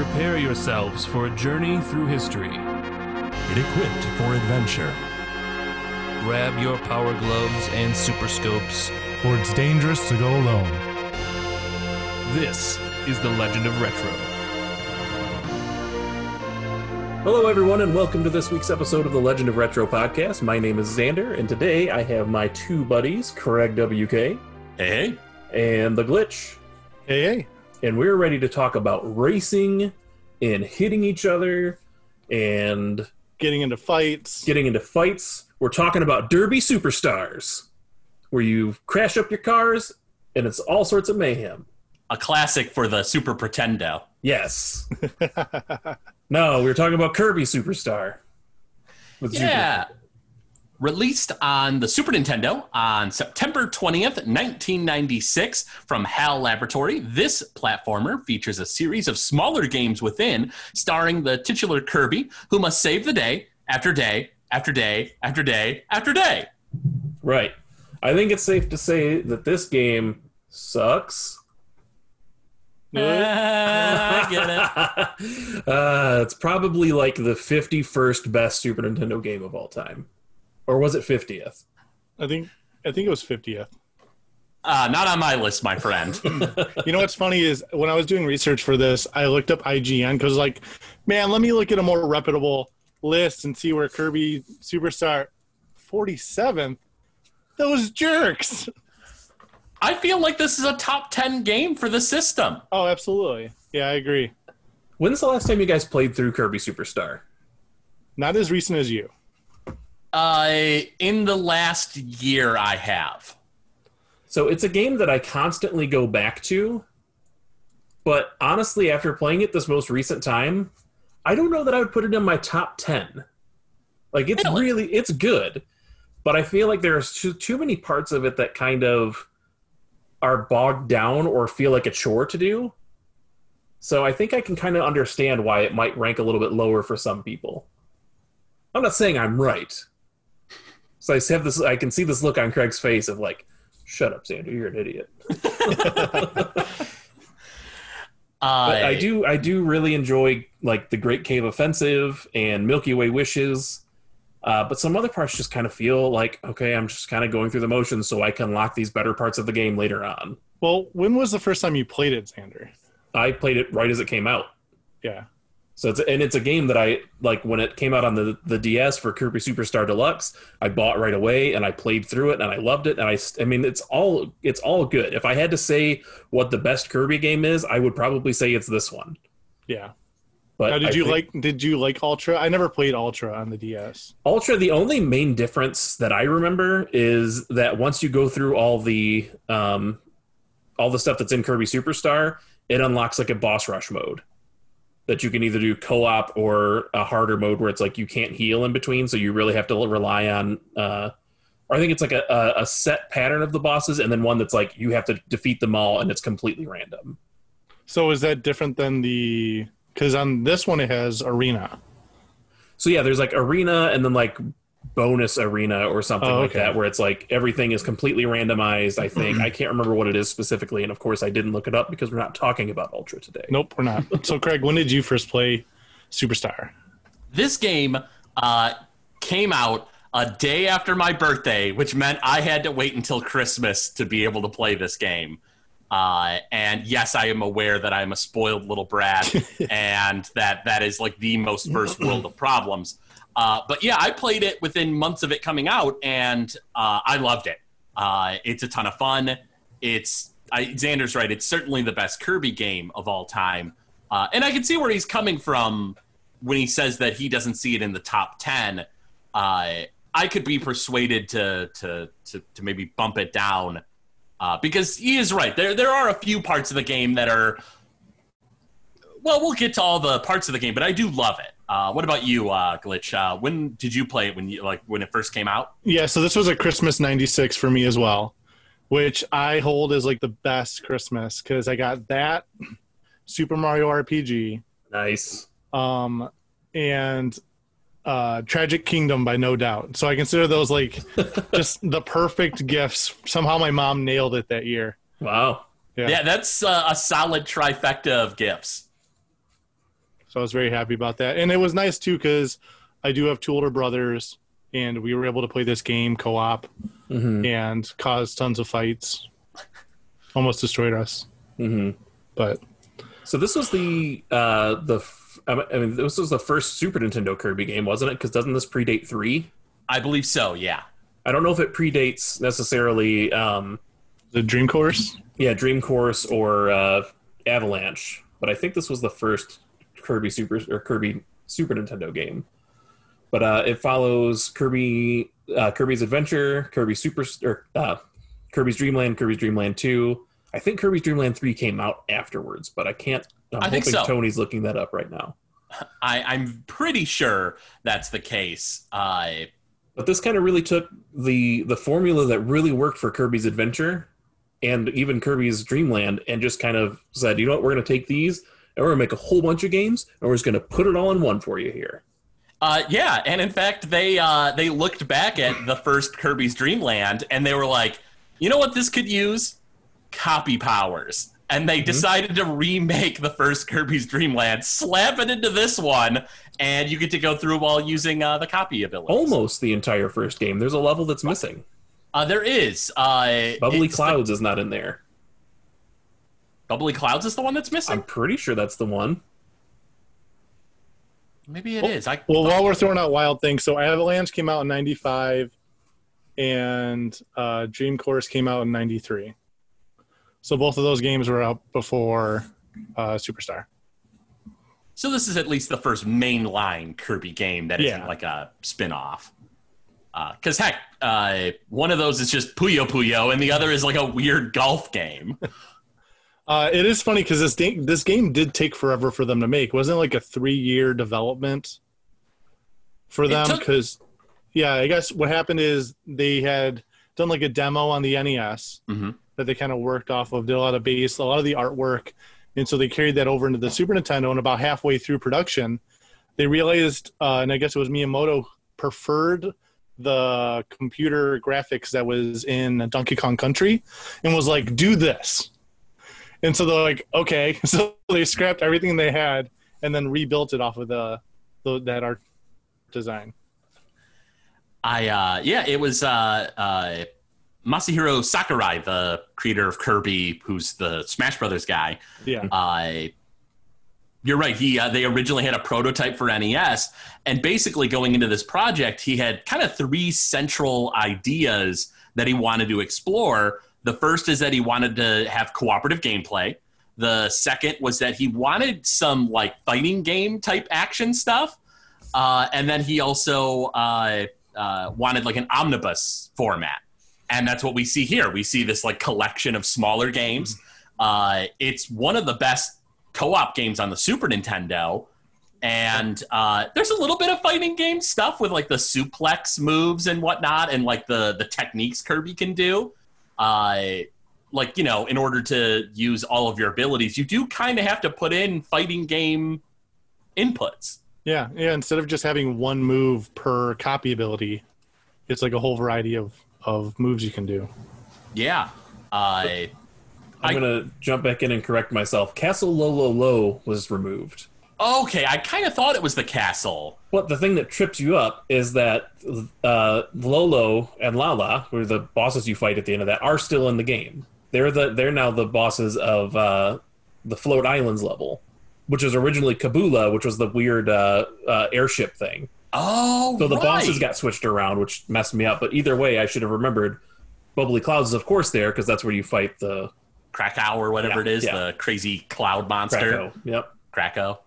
Prepare yourselves for a journey through history. Get equipped for adventure. Grab your power gloves and super scopes. For it's dangerous to go alone. This is the Legend of Retro. Hello, everyone, and welcome to this week's episode of the Legend of Retro podcast. My name is Xander, and today I have my two buddies, Craig WK Hey, and The Glitch, Hey, hey. And we're ready to talk about racing and hitting each other and Getting into fights. getting into fights. We're talking about Derby Superstars, where you crash up your cars and it's all sorts of mayhem. a classic for the Super Pretendo. Yes. no, we were talking about Kirby Superstar. With Super- Yeah. Released on the Super Nintendo on September 20th, 1996, from HAL Laboratory, this platformer features a series of smaller games within, starring the titular Kirby, who must save the day after day after day after day after day. Right. I think it's safe to say that this game sucks. Ah, I get it. uh, it's probably like the 51st best Super Nintendo game of all time. Or was it 50th? I think I think it was 50th. Uh, not on my list, my friend. You know what's funny is when I was doing research for this, I looked up IGN because like, man, let me look at a more reputable list and see where Kirby Superstar 47th. Those jerks. I feel like this is a top 10 game for the system. Oh, absolutely. Yeah, I agree. When's the last time you guys played through Kirby Superstar? Not as recent as you. Uh, in the last year, I have. So it's a game that I constantly go back to. But honestly, after playing it this most recent time, I don't know that I would put it in my top 10. Like it's Really? really it's good, but I feel like there's too, too many parts of it that kind of are bogged down or feel like a chore to do. So I think I can kind of understand why it might rank a little bit lower for some people. I'm not saying I'm right. So I have this I can see this look on Craig's face of like, shut up, Xander, you're an idiot. Uh, But I do I do really enjoy like the Great Cave Offensive and Milky Way Wishes. Uh, but some other parts just kind of feel like okay, I'm just kind of going through the motions so I can unlock these better parts of the game later on. Well, when was the first time you played it, Xander? I played it right as it came out. Yeah. So it's and it's a game that I like when it came out on the the DS for Kirby Superstar Deluxe. I bought right away and I played through it and I loved it and I I mean it's all it's all good. If I had to say what the best Kirby game is, I would probably say it's this one. Yeah. But Now, did I you think- like did you like Ultra? I never played Ultra on the DS. Ultra, the only main difference that I remember is that once you go through all the um, all the stuff that's in Kirby Superstar, it unlocks like a boss rush mode that you can either do co-op or a harder mode where it's like you can't heal in between, so you really have to rely on. Uh, or I think it's like a, a, a set pattern of the bosses, and then one that's like you have to defeat them all, and it's completely random. So is that different than the because on this one it has arena. So yeah, there's like arena and then like bonus arena or something Oh, like okay. that, where it's like everything is completely randomized. I think I can't remember what it is specifically, and of course I didn't look it up because we're not talking about Ultra today. Nope, we're not. so Craig, when did you first play Superstar? this game uh, came out a day after my birthday, which meant I had to wait until Christmas to be able to play this game. Uh, and yes, I am aware that I'm a spoiled little brat, and that that is like the most first world of problems. Uh, but yeah, I played it within months of it coming out, and uh, I loved it. Uh, it's a ton of fun. It's I, Xander's right. It's certainly the best Kirby game of all time, uh, and I can see where he's coming from when he says that he doesn't see it in the top 10 uh, i could be persuaded to, to, to, to maybe bump it down because he is right there, there are a few parts of the game that are well we'll get to all the parts of the game but i do love it uh, what about you uh, glitch uh, when did you play it when you like when it first came out Yeah, so this was a Christmas '96 for me as well, which I hold as like the best Christmas because I got that Super Mario RPG, Nice. um, and uh, Tragic Kingdom by No Doubt. So I consider those like just the perfect gifts. Somehow my mom nailed it that year. Wow. Yeah. yeah, that's uh, a solid trifecta of gifts So I was very happy about that, and it was nice too because I do have two older brothers, and we were able to play this game co-op Mm-hmm. and cause tons of fights. Almost destroyed us, Mm-hmm. but So this was the uh, the f- I mean this was the first Super Nintendo Kirby game, wasn't it? Because doesn't this predate three? I believe so. Yeah. I don't know if it predates necessarily. Um, the Dream Course. yeah, Dream Course or uh, Avalanche, but I think this was the first Kirby Super or Kirby Super Nintendo game. But uh, it follows Kirby uh, Kirby's Adventure, Kirby Super or uh, Kirby's Dreamland, Kirby's Dreamland Two. I think Kirby's Dreamland Three came out afterwards, but I can't. I'm I think hoping so. Tony's looking that up right now. I, I'm pretty sure that's the case. Uh, But this kind of really took the the formula that really worked for Kirby's Adventure and even Kirby's Dreamland and just kind of said, you know what, we're going to take these and we're going to make a whole bunch of games and we're just going to put it all in one for you here. Uh, yeah, and in fact, they uh, they looked back at the first Kirby's Dream Land and they were like, you know what, this could use copy powers, and they decided to remake the first Kirby's Dream Land, slap it into this one, and you get to go through while using uh, the copy ability. Almost the entire first game. There's a level that's missing. Uh, there is uh, Bubbly Clouds is not in there. Bubbly Clouds is the one that's missing. I'm pretty sure that's the one. Maybe it is. I Well, while we're throwing out wild things, so Avalanche came out in '95, and uh, Dream Course came out in '93. So both of those games were out before uh, Superstar. So this is at least the first mainline Kirby game that Yeah. not like a spin-off. Because heck, uh, one of those is just Puyo Puyo, and the other is like a weird golf game. Uh, it is funny because this game, this game did take forever for them to make. Wasn't it like a three year development for them? took- Because yeah, I guess what happened is they had done like a demo on the NES Mhm. that they kind of worked off of, did a lot of base, a lot of the artwork, and so they carried that over into the Super Nintendo. And about halfway through production, they realized, uh, and I guess it was Miyamoto preferred the computer graphics that was in Donkey Kong Country, and was like, "Do this." And so they're like, okay. So they scrapped everything they had and then rebuilt it off of the, the that art design. I uh, yeah, it was uh, uh, Masahiro Sakurai, the creator of Kirby, who's the Smash Brothers guy. Yeah. Uh, you're right. He uh, they originally had a prototype for NES, and basically going into this project, he had kind of three central ideas that he wanted to explore. The first is that he wanted to have cooperative gameplay. The second was that he wanted some like fighting game type action stuff, uh, and then he also uh, uh, wanted like an omnibus format, and that's what we see here. We see this like collection of smaller games. Uh, it's one of the best co-op games on the Super Nintendo, and uh, there's a little bit of fighting game stuff with like the suplex moves and whatnot, and like the the techniques Kirby can do. Uh, like you know, in order to use all of your abilities, you do kind of have to put in fighting game inputs. Yeah. Yeah. Instead of just having one move per copy ability, it's like a whole variety of, of moves you can do. Yeah. Uh, I'm I- going to jump back in and correct myself. Castle Lololo was removed. Okay, I kind of thought it was the castle. But the thing that trips you up is that uh, Lolo and Lala, who are the bosses you fight at the end of that, are still in the game. They're the they're now the bosses of uh, the Float Islands level, which was originally Kabula, which was the weird uh, uh, airship thing. Oh, So the right. bosses got switched around, which messed me up. But either way, I should have remembered. Bubbly Clouds is of course there because that's where you fight the Kracko or whatever Yeah, it is, yeah. the crazy cloud monster. Kracko. Yep. Kracko.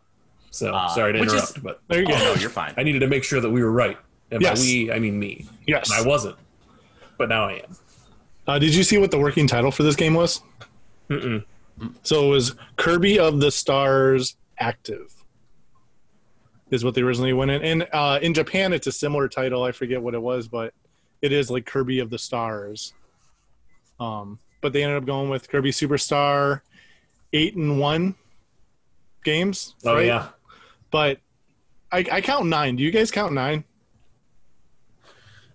So Uh, sorry to which is- interrupt, but There you go. Oh no, you're fine. I needed to make sure that we were right. And Yes. by we, I mean me. Yes. And I wasn't, but now I am. Uh, did you see what the working title for this game was? Mm-mm. So it was Kirby of the Stars Active. Is what they originally went in. And uh, in Japan, it's a similar title. I forget what it was, but it is like Kirby of the Stars. Um, but they ended up going with Kirby Superstar eight and one games. Oh right? yeah. But I, I count nine. Do you guys count nine?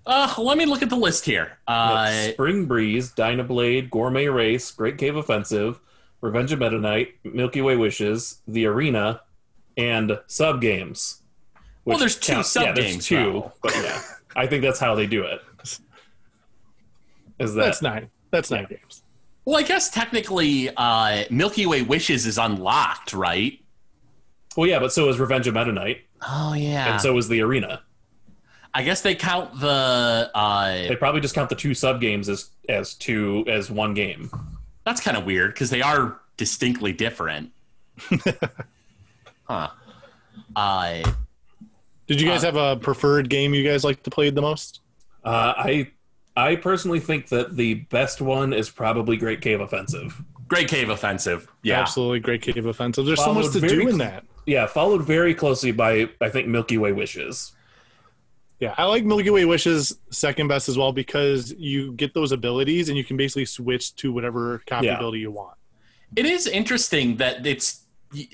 Uh, let me look at the list here. Uh, Spring Breeze, Dynablade, Gourmet Race, Great Cave Offensive, Revenge of Meta Knight, Milky Way Wishes, The Arena, and sub games. Well, there's two count- yeah, there's sub-games, two, though. but yeah, I think that's how they do it. Is that That's nine. That's nine games. Well, I guess technically, uh, Milky Way Wishes is unlocked, right? Well? Yeah, but so is Revenge of Meta Knight, Oh yeah. and so is the Arena. I guess they count the. Uh, They probably just count the two sub games as as two as one game. that's kind of weird because they are distinctly different. huh. Uh, Did you guys have a preferred game you guys like to play the most? Uh, I I personally think that the best one is probably Great Cave Offensive. Great Cave Offensive. Yeah. Absolutely great cave offensive. There's so much to very do in that. Yeah, followed very closely by I think Milky Way Wishes. Yeah, I like Milky Way Wishes second best as well because you get those abilities and you can basically switch to whatever copy Yeah. ability you want. It is interesting that it's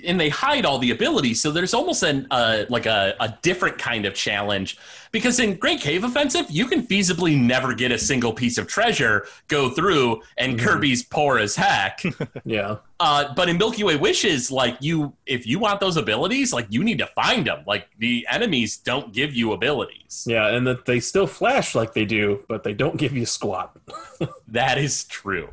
and they hide all the abilities, so there's almost an uh, like a, a different kind of challenge because in Great Cave Offensive, you can feasibly never get a single piece of treasure go through, and Kirby's poor as heck. Yeah, uh, but in Milky Way Wishes, like you, if you want those abilities, like you need to find them. Like the enemies don't give you abilities. yeah, and that they still flash like they do, but they don't give you squat. That is true.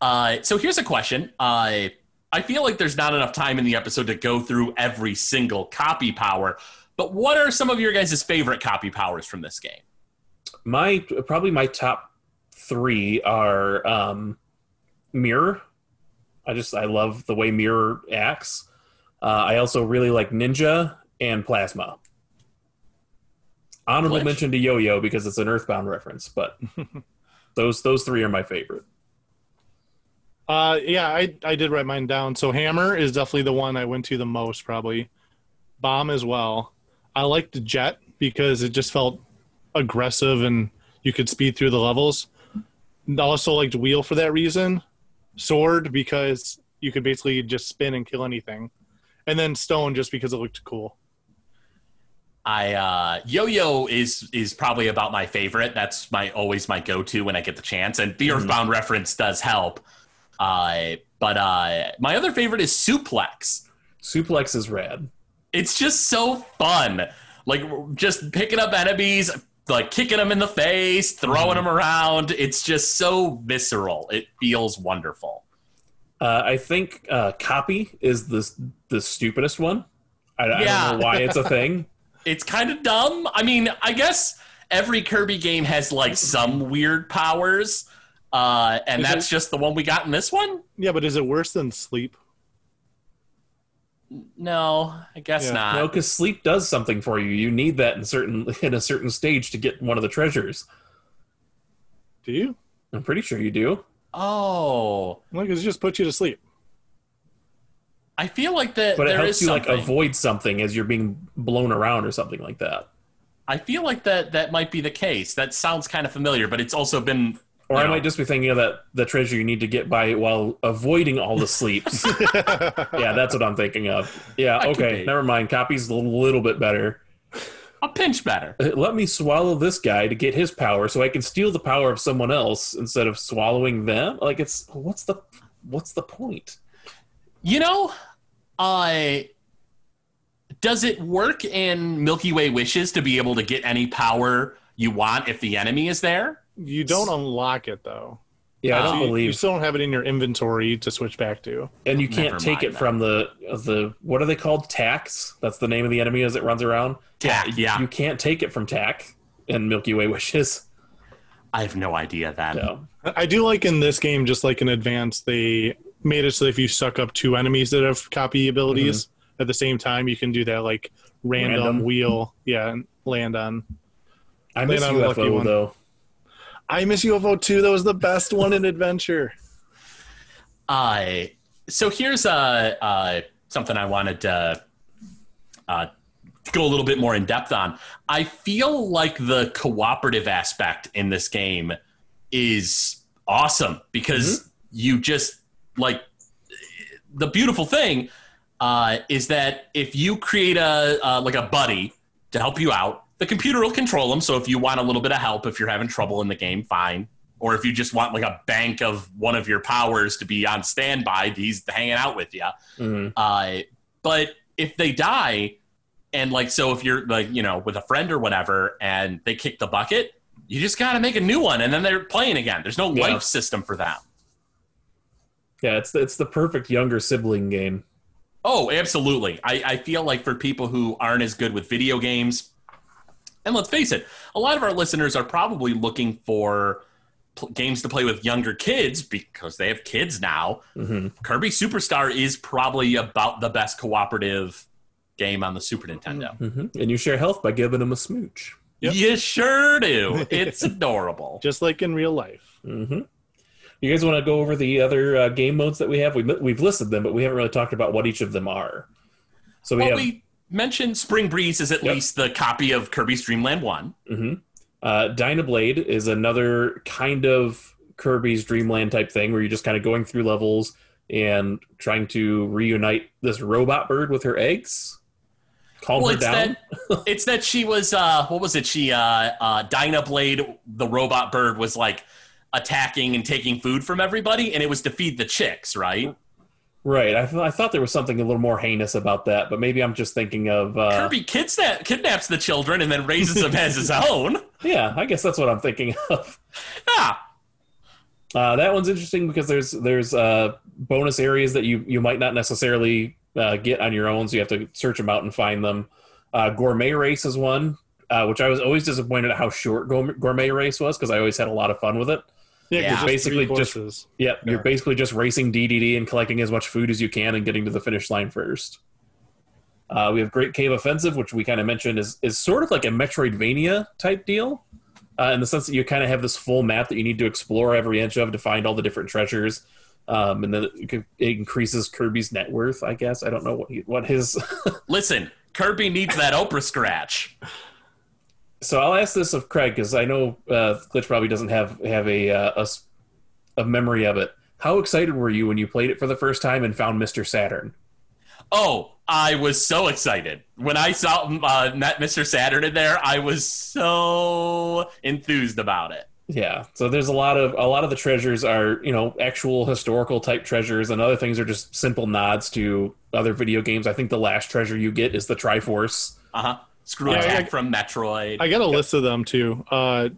Uh, so here's a question. Uh, I feel like there's not enough time in the episode to go through every single copy power, but what are some of your guys' favorite copy powers from this game? My probably my top three are um, Mirror. I just I love the way Mirror acts. Uh, I also really like Ninja and Plasma. Honorable mention to Yo-Yo because it's an Earthbound reference, but those those three are my favorite. Uh, yeah, I I did write mine down. So Hammer is definitely the one I went to the most, probably. Bomb as well. I liked Jet because it just felt aggressive and you could speed through the levels. And Also liked Wheel for that reason. Sword because you could basically just spin and kill anything, and then Stone just because it looked cool. I uh, Yo-Yo is is probably about my favorite. That's my always my go-to when I get the chance, and the Earthbound reference does help. Uh, but uh, my other favorite is Suplex. Suplex is rad. It's just so fun. Like just picking up enemies, like kicking them in the face, throwing them around. It's just so visceral. It feels wonderful. Uh, I think uh, copy is the the stupidest one. I, I don't know why it's a thing. It's kind of dumb. I mean, I guess every Kirby game has like some weird powers, uh, and Is that's it- just the one we got in this one. Yeah, but is it worse than sleep? No, I guess Yeah. not. no, because sleep does something for you. You need that in certain in a certain stage to get one of the treasures. Do you? I'm pretty sure you do. Oh, Like, it just puts you to sleep. I feel like that But it helps is you like avoid something as you're being blown around or something like that. I feel like that that might be the case. That sounds kind of familiar, but it's also been. Or you I know, might just be thinking of that the treasure you need to get by while avoiding all the sleeps. yeah, that's what I'm thinking of. Yeah, That okay, never mind. Copy's a little bit better. a pinch better. Uh, Let me swallow this guy to get his power, so I can steal the power of someone else instead of swallowing them. Like it's what's the what's the point? You know, I. does it work in Milky Way Wishes to be able to get any power you want if the enemy is there? You don't unlock it though. Yeah, I don't So you, you still don't have it in your inventory to switch back to. and you can't Never take mind it from the the what are they called? Tac. That's the name of the enemy as it runs around. Tac, yeah. You can't take it from Tac and Milky Way Wishes. I have no idea that. No. I do like in this game, just like in advance, they made it so if you suck up two enemies that have copy abilities mm-hmm. at the same time, you can do that like random, Random. wheel, yeah, and land on. I miss Then I'm a lucky UFO one. though. I miss UFO 2. That was the best one in adventure. Uh, so here's uh, uh, something I wanted to uh, go a little bit more in depth on. I feel like the cooperative aspect in this game is awesome because you just like the beautiful thing uh, is that if you create a uh, like a buddy to help you out, the computer will control them. So if you want a little bit of help, if you're having trouble in the game, fine. Or if you just want like a bank of one of your powers to be on standby, he's hanging out with you. Mhm. Uh, but if they die, and like so, if you're like you know with a friend or whatever, and they kick the bucket, you just got to make a new one, and then they're playing again. There's no Yeah. life system for them. Yeah, it's it's the perfect younger sibling game. Oh, absolutely. I, I feel like for people who aren't as good with video games, and let's face it, a lot of our listeners are probably looking for pl- games to play with younger kids because they have kids now. hmm Kirby Superstar is probably about the best cooperative game on the Super Nintendo. hmm And you share health by giving them a smooch. Yep. You sure do. It's adorable. Just like in real life. hmm You guys want to go over the other uh, game modes that we have? We've, we've listed them, but we haven't really talked about what each of them are. So we Well, have we mentioned Spring Breeze is at Yep. least the copy of Kirby's Dream Land 1. mhm. uh, Dynablade is another kind of Kirby's Dreamland type thing where you're just kind of going through levels and trying to reunite this robot bird with her eggs. Calm Well, her it's down. that it's that she was uh what was it? She uh uh Dynablade, the robot bird, was like attacking and taking food from everybody, and it was to feed the chicks, right? Right. I, th- I thought there was something a little more heinous about that, but maybe I'm just thinking of. Uh, Kirby kidnap, kidnaps the children and then raises them as his own. Yeah, I guess that's what I'm thinking of. Yeah. Uh, that one's interesting because there's there's uh, bonus areas that you you might not necessarily uh, get on your own, so you have to search them out and find them. Uh, Gourmet Race is one, uh, which I was always disappointed at how short Gourmet Race was because I always had a lot of fun with it. Yeah, 'cause Yeah. just Basically just- courses. Yeah, you're basically just racing DDD and collecting as much food as you can and getting to the finish line first. Uh, we have Great Cave Offensive, which we kind of mentioned is is sort of like a Metroidvania type deal, uh, in the sense that you kind of have this full map that you need to explore every inch of to find all the different treasures, um, and then it, it increases Kirby's net worth. I guess I don't know what he, what his. Listen, Kirby needs that Oprah scratch. So I'll ask this of Craig because I know uh, Glitch probably doesn't have have a, uh, a a memory of it. How excited were you when you played it for the first time and found Mr. Saturn? Oh, I was so excited when I saw uh, met Mr. Saturn in there. I was so enthused about it. Yeah. So there's a lot of a lot of the treasures are you know actual historical type treasures, and other things are just simple nods to other video games. I think the last treasure you get is the Triforce. Uh huh. Screw Yeah, attack I- from Metroid. I got a list of them too. Uh,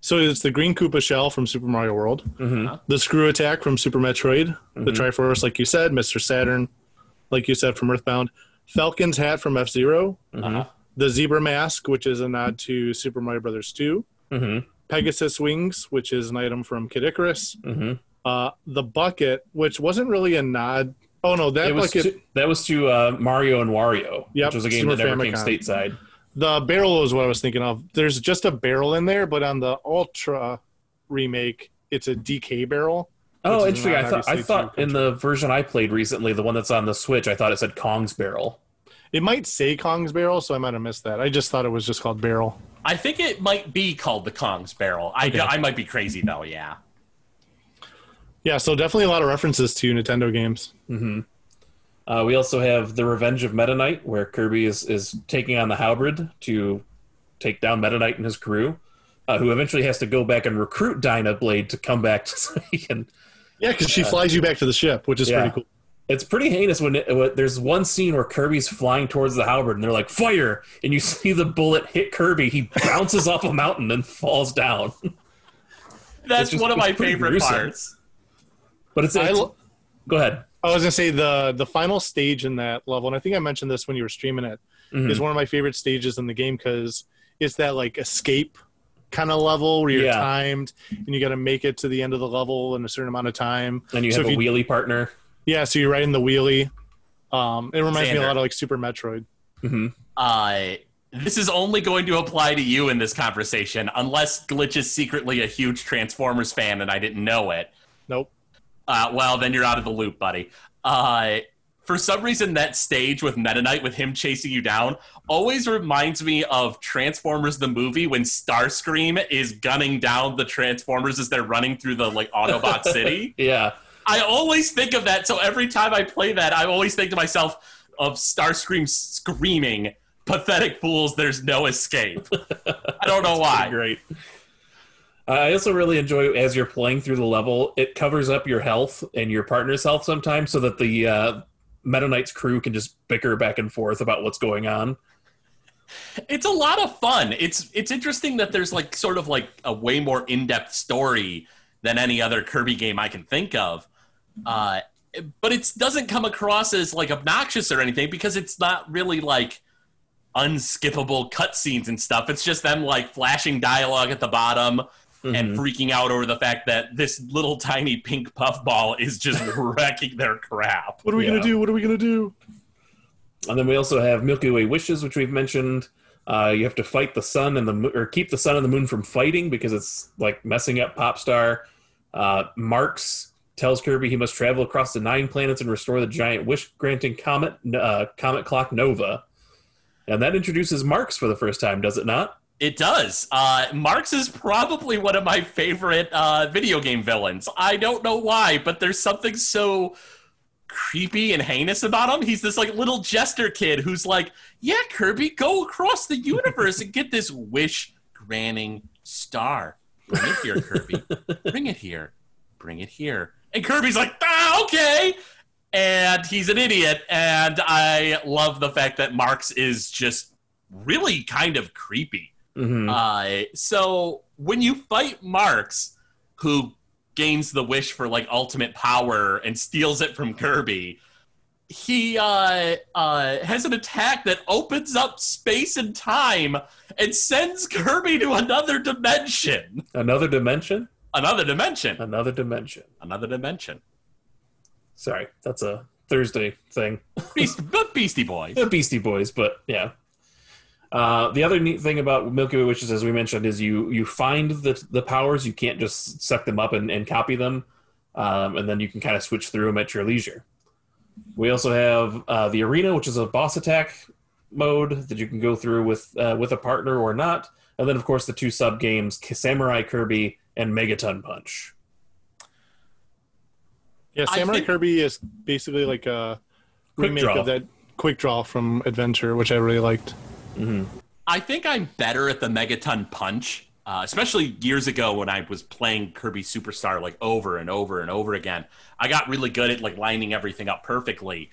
so it's the Green Koopa shell from Super Mario World, hmm the Screw Attack from Super Metroid, the Mhm. Triforce, like you said, Mr. Saturn, like you said from Earthbound, Falcon's hat from F Zero, uh-huh. the Zebra Mask, which is a nod to Super Mario Brothers 2, hmm Pegasus Wings, which is an item from Kid Icarus, hmm uh, the Bucket, which wasn't really a nod. Oh no, that It was bucket. to, that was to uh, Mario and Wario, Yep, which was a game Super that never came Famicom. stateside. The barrel is what I was thinking of. There's just a barrel in there, but on the Ultra remake, it's a DK barrel. Oh, interesting. I thought I thought in the version I played recently, the one that's on the Switch, I thought it said Kong's Barrel. It might say Kong's barrel, so I might have missed that. I just thought it was just called barrel. I think it might be called the Kong's Barrel. I, Okay. I might be crazy though. Yeah. Yeah, so definitely a lot of references to Nintendo games. hmm Uh, we also have the Revenge of Meta Knight, where Kirby is is taking on the Halberd to take down Meta Knight and his crew, uh, who eventually has to go back and recruit Dyna Blade to come back so he can. Yeah, because she flies you back to the ship, which is Yeah. pretty cool. It's pretty heinous when, it, when there's one scene where Kirby's flying towards the Halberd and they're like fire, and you see the bullet hit Kirby. He bounces off a mountain and falls down. That's just- one of my favorite gruesome. parts. But it's, I, it's lo- go ahead. I was gonna say the the final stage in that level, and I think I mentioned this when you were streaming it, is Mhm. one of my favorite stages in the game because it's that like escape kind of level where you're Yeah. timed and you got to make it to the end of the level in a certain amount of time. And you So have a you- wheelie partner. Yeah, so you're riding the wheelie. Um, it reminds me a lot of like Super Metroid. hmm Uh, this is only going to apply to you in this conversation, unless Glitch is secretly a huge Transformers fan and I didn't know it. Nope. Uh, well, then you're out of the loop, buddy. Uh, for some reason, that stage with Meta Knight with him chasing you down always reminds me of Transformers the movie when Starscream is gunning down the Transformers as they're running through the like Autobot city. Yeah. I always think of that. So every time I play that, I always think to myself of Starscream screaming, "Pathetic fools! There's no escape." I don't know why. Great. I also really enjoy as you're playing through the level, it covers up your health and your partner's health sometimes so that the uh, Meta Knight's crew can just bicker back and forth about what's going on. it's a lot of fun. It's it's interesting that there's like sort of like a way more in-depth story than any other Kirby game I can think of. Uh, but it doesn't come across as like obnoxious or anything because it's not really like unskippable cutscenes and stuff. It's just them like flashing dialogue at the bottom and Mhm. freaking out over the fact that this little tiny pink puffball is just wrecking their crap. What are we Yeah. gonna do? What are we gonna do? And then we also have Milky Way wishes, which we've mentioned. Uh, you have to fight the sun and the mo- or keep the sun and the moon from fighting because it's like messing up Popstar. Uh, Marx tells Kirby he must travel across the nine planets and restore the giant wish-granting comet uh, comet clock Nova. And that introduces Marx for the first time, does it not? It does. Uh, Marx is probably one of my favorite uh, video game villains. I don't know why, but there's something so creepy and heinous about him. He's this like little jester kid who's like, "Yeah, Kirby, go across the universe and get this wish granting star. Bring it here, Kirby. Bring it here. Bring it here." And Kirby's like, "Ah, okay." And he's an idiot, and I love the fact that Marx is just really kind of creepy. Mm-hmm. Uh, so when you fight Marx, who gains the wish for like ultimate power and steals it from Kirby, he uh, uh, has an attack that opens up space and time and sends Kirby to another dimension. Another dimension. Another dimension. Another dimension. Another dimension. Sorry, that's a Thursday thing. Beast, but Beastie Boys. the Beastie Boys, but yeah. Uh, the other neat thing about Milky Way Wishes, as we mentioned, is you you find the the powers. You can't just suck them up and, and copy them, um, and then you can kind of switch through them at your leisure. We also have uh, the arena, which is a boss attack mode that you can go through with uh, with a partner or not, and then of course the two sub games, Samurai Kirby and Megaton Punch. Yeah, Samurai think- Kirby is basically like a Quick remake Draw. of that Quick Draw from Adventure, which I really liked. I think I'm better at the Megaton Punch, uh, especially years ago when I was playing Kirby Superstar like over and over and over again. I got really good at like lining everything up perfectly.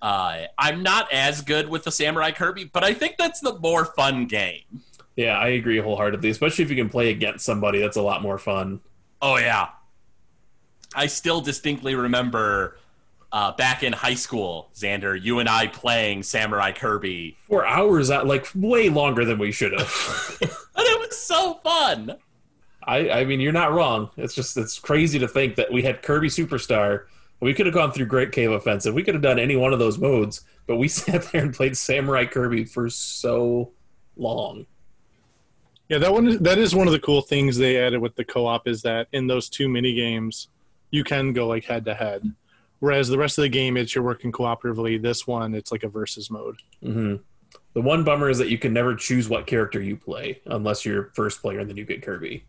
Uh, I'm not as good with the Samurai Kirby, but I think that's the more fun game. Yeah, I agree wholeheartedly. Especially if you can play against somebody, that's a lot more fun. Oh yeah, I still distinctly remember uh, back in high school, Xander, you and I playing Samurai Kirby, For hours, like way longer than we should have. and it was so fun. I, I mean, you're not wrong. It's just it's crazy to think that we had Kirby Superstar. We could have gone through Great Cave Offensive. We could have done any one of those modes, but we sat there and played Samurai Kirby for so long. Yeah, that one that is one of the cool things they added with the co-op is that in those two mini games, you can go like head to head. Whereas the rest of the game, it's you're working cooperatively. This one, it's like a versus mode. hmm The one bummer is that you can never choose what character you play unless you're first player and then you get Kirby.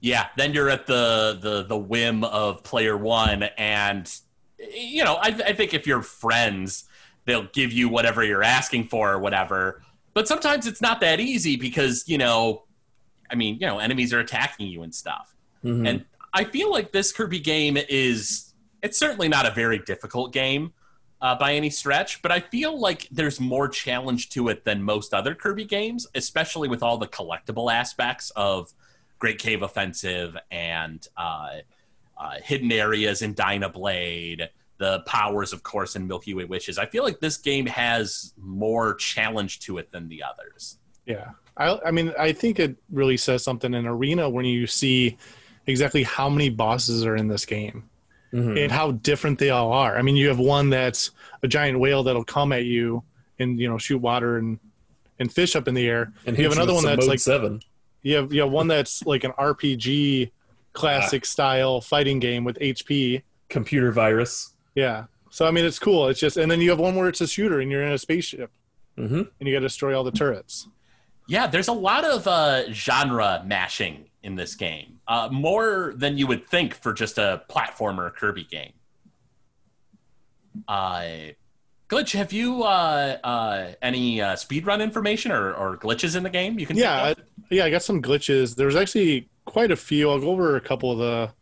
Yeah, then you're at the the the whim of player one, and you know, I, I think if you're friends, they'll give you whatever you're asking for or whatever. But sometimes it's not that easy because you know, I mean, you know, enemies are attacking you and stuff. Mhm. And I feel like this Kirby game is it's certainly not a very difficult game uh, by any stretch, but I feel like there's more challenge to it than most other Kirby games, especially with all the collectible aspects of Great Cave Offensive and uh, uh, hidden areas in Dynablade, the powers, of course, in Milky Way Wishes. I feel like this game has more challenge to it than the others. Yeah, I, I mean, I think it really says something in Arena when you see exactly how many bosses are in this game Mhm. and how different they all are. I mean, you have one that's a giant whale that'll come at you and you know shoot water and and fish up in the air. And you have another one that's like seven. you have you have one that's like an RPG classic style fighting game with HP. Computer virus. Yeah. So I mean, it's cool. It's just, and then you have one where it's a shooter and you're in a spaceship hmm and you got to destroy all the turrets. Yeah, there's a lot of uh, genre mashing in this game, uh, more than you would think for just a platformer Kirby game. Uh, Glitch, have you uh, uh, any uh, speedrun information or, or glitches in the game? You can Yeah, I, yeah. I got some glitches. There's actually quite a few. I'll go over a couple of the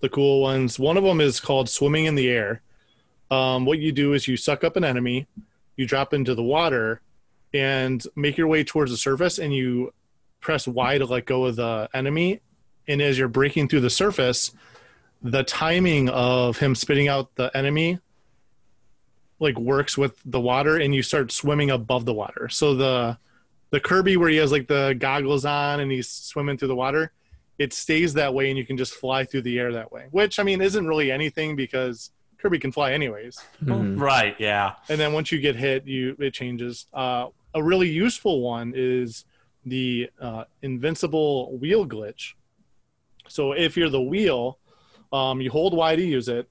the cool ones. One of them is called swimming in the air. um, what you do is you suck up an enemy, you drop into the water, and make your way towards the surface, and you press Y to let go of the enemy. And as you're breaking through the surface, the timing of him spitting out the enemy like works with the water and you start swimming above the water. So the the Kirby where he has like the goggles on and he's swimming through the water, it stays that way and you can just fly through the air that way. Which I mean isn't really anything because Kirby can fly anyways. Mhm. Right. Yeah. And then once you get hit, you it changes. Uh, a really useful one is the uh, invincible wheel glitch. So if you're the wheel, um, you hold Y to use it,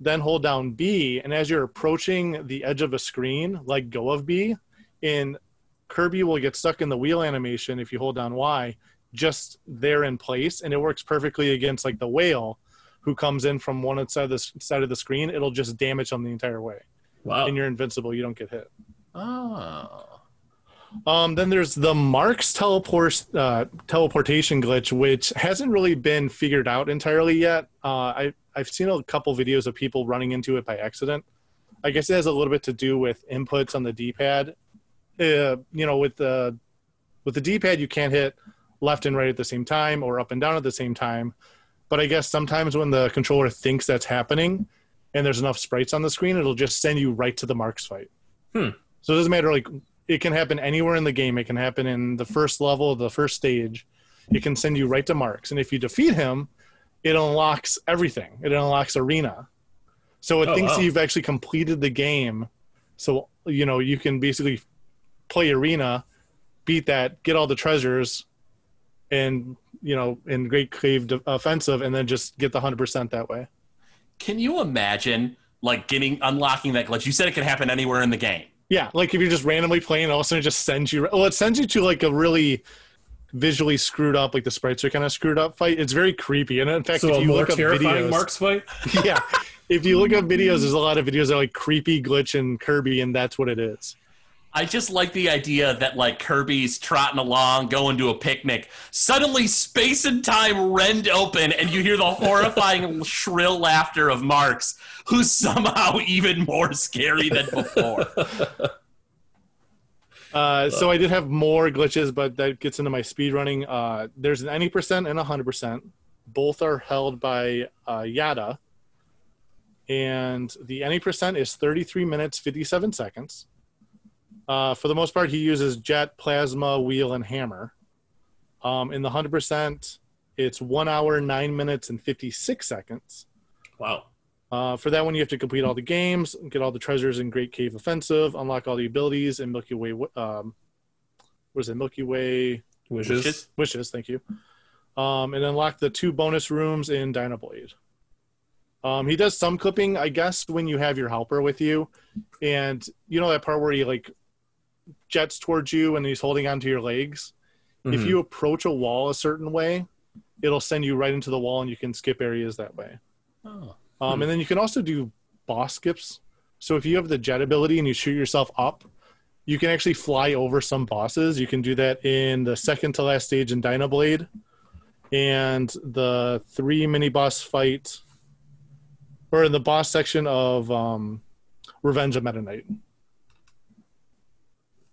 then hold down B, and as you're approaching the edge of a screen, let go of B, and Kirby will get stuck in the wheel animation if you hold down Y, just there in place, and it works perfectly against like the whale, who comes in from one side of the side of the screen. It'll just damage them the entire way, Wow. and you're invincible. You don't get hit. Oh. Um, then there's the Marx teleport uh, teleportation glitch, which hasn't really been figured out entirely yet. Uh, I I've seen a couple videos of people running into it by accident. I guess it has a little bit to do with inputs on the D-pad. Uh, you know, with the with the D-pad, you can't hit left and right at the same time or up and down at the same time. But I guess sometimes when the controller thinks that's happening, and there's enough sprites on the screen, it'll just send you right to the Marx fight. Hmm. So it doesn't matter like it can happen anywhere in the game. It can happen in the first level, the first stage. It can send you right to Marx, and if you defeat him, it unlocks everything. It unlocks arena. So it Oh, thinks wow. you've actually completed the game. So you know you can basically play arena, beat that, get all the treasures, and you know in Great Cave offensive, and then just get the hundred percent that way. Can you imagine like getting unlocking that glitch? You said it could happen anywhere in the game. Yeah, like if you're just randomly playing, all of a sudden it just sends you. Well, it sends you to like a really visually screwed up, like the sprites are kind of screwed up fight. It's very creepy, and in fact, So if you look up videos, Marx fight? yeah, if you look up videos, there's a lot of videos that are like creepy glitch and Kirby, and that's what it is. I just like the idea that like Kirby's trotting along, going to a picnic. Suddenly, space and time rend open, and you hear the horrifying shrill laughter of Marx, who's somehow even more scary than before. Uh, so I did have more glitches, but that gets into my speed running. Uh, there's an any percent and a hundred percent. Both are held by uh, Yada, and the any percent is 33 minutes 57 seconds. Uh, for the most part, he uses jet, plasma, wheel, and hammer. Um, in the hundred percent, it's one hour, nine minutes, and 56 seconds. Wow. Uh, for that one, you have to complete all the games, get all the treasures in Great Cave Offensive, unlock all the abilities in Milky Way. Um, what is it? Milky Way Wishes. Wishes? Wishes. Thank you. Um, and unlock the two bonus rooms in Dynablade. Um, he does some clipping, I guess, when you have your helper with you, and you know that part where he like jets towards you and he's holding onto your legs. If Mhm. you approach a wall a certain way, it'll send you right into the wall, and you can skip areas that way. Oh. Um, and then you can also do boss skips. So if you have the jet ability and you shoot yourself up, you can actually fly over some bosses. You can do that in the second to last stage in Dynablade and the three mini boss fight, or in the boss section of um, Revenge of Meta Knight.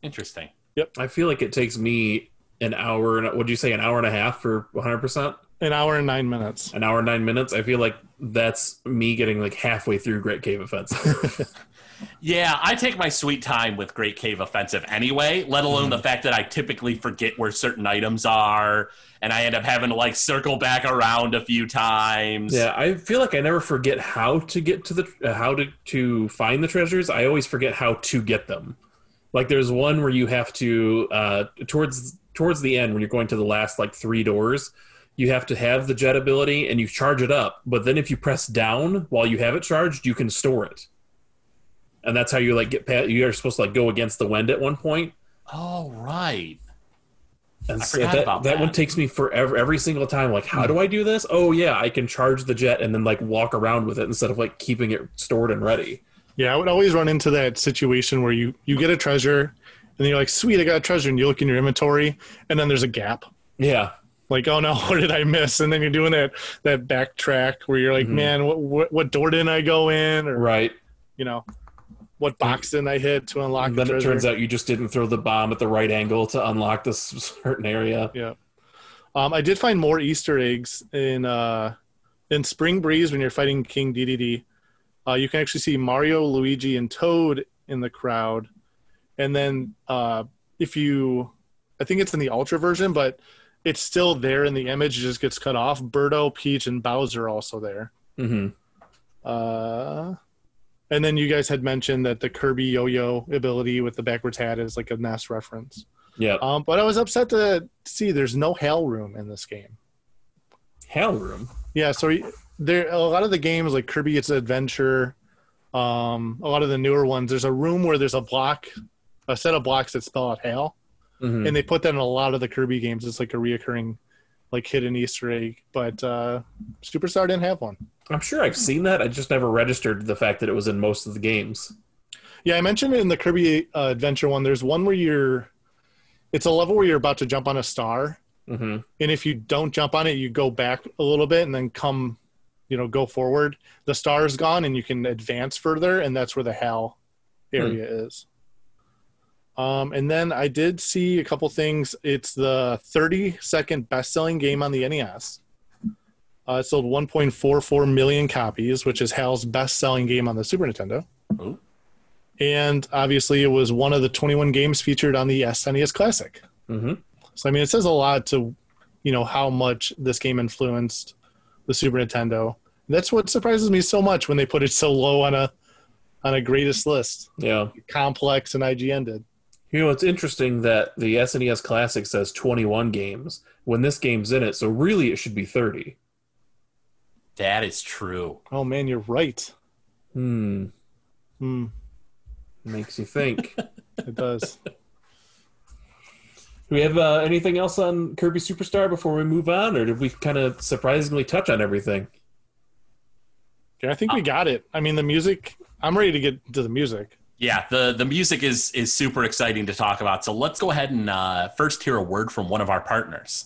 Interesting. Yep. I feel like it takes me an hour and would you say an hour and a half for 100%? An hour and nine minutes. An hour and nine minutes. I feel like that's me getting like halfway through Great Cave Offensive. Yeah, I take my sweet time with Great Cave Offensive anyway, let alone the fact that I typically forget where certain items are and I end up having to like circle back around a few times. yeah, I feel like I never forget how to get to the uh, how to to find the treasures. I always forget how to get them. Like there's one where you have to uh, towards towards the end when you're going to the last like three doors, you have to have the jet ability and you charge it up. But then if you press down while you have it charged, you can store it. And that's how you like get past. You are supposed to like go against the wind at one point. Oh, right. And so that, about that one takes me forever every single time. Like, how do I do this? Oh yeah, I can charge the jet and then like walk around with it instead of like keeping it stored and ready. Yeah, I would always run into that situation where you you get a treasure and then you're like, sweet, I got a treasure, and you look in your inventory and then there's a gap. Yeah, like oh no what did i miss and then you're doing that that backtrack where you're like Mhm. man what, what what door didn't i go in or right. you know, what box didn't I hit to unlock And the then it turns out you just didn't throw the bomb at the right angle to unlock this certain area. Yeah. Um, I did find more Easter eggs in uh, in Spring Breeze when you're fighting King DDD. Uh, you can actually see Mario, Luigi, and Toad in the crowd. And then uh, if you, I think it's in the Ultra version, but it's still there in the image. It just gets cut off. Birdo, Peach, and Bowser are also there. Mm-hmm. Uh, and then you guys had mentioned that the Kirby Yo-Yo ability with the backwards hat is like a NES reference. Yeah. Um, but I was upset to see there's no HAL Room in this game. HAL room. Yeah, so there a lot of the games like Kirby It's Adventure, um, a lot of the newer ones. There's a room where there's a block, a set of blocks that spell out HAL, Mhm. and they put that in a lot of the Kirby games. It's like a reoccurring, like hidden Easter egg. But uh, Superstar didn't have one. I'm sure I've seen that. I just never registered the fact that it was in most of the games. Yeah, I mentioned it in the Kirby uh, Adventure one. There's one where you're, it's a level where you're about to jump on a star, hmm and if you don't jump on it, you go back a little bit and then come, you know, go forward. The star is gone, and you can advance further, and that's where the Hal area is. Um, and then I did see a couple things. It's the 30 second best selling game on the NES. Uh, it sold 1.44 million copies, which is Hal's best selling game on the Super Nintendo. Ooh. And obviously, it was one of the 21 games featured on the SNES Classic. mm-hmm. So I mean, it says a lot to, you know, how much this game influenced the Super Nintendo. That's what surprises me so much when they put it so low on a on a greatest list. Yeah. Complex and IGN did. You know, it's interesting that the SNES Classic says 21 games when this game's in it, so really it should be 30. That is true. Oh man, you're right. Hmm. Hmm, Makes you think. it does. Do we have uh, anything else on Kirby Superstar before we move on, or did we kind of surprisingly touch on everything? Okay, I think we got it. I mean, the music. I'm ready to get to the music. Yeah, the the music is is super exciting to talk about. So let's go ahead and uh, first hear a word from one of our partners.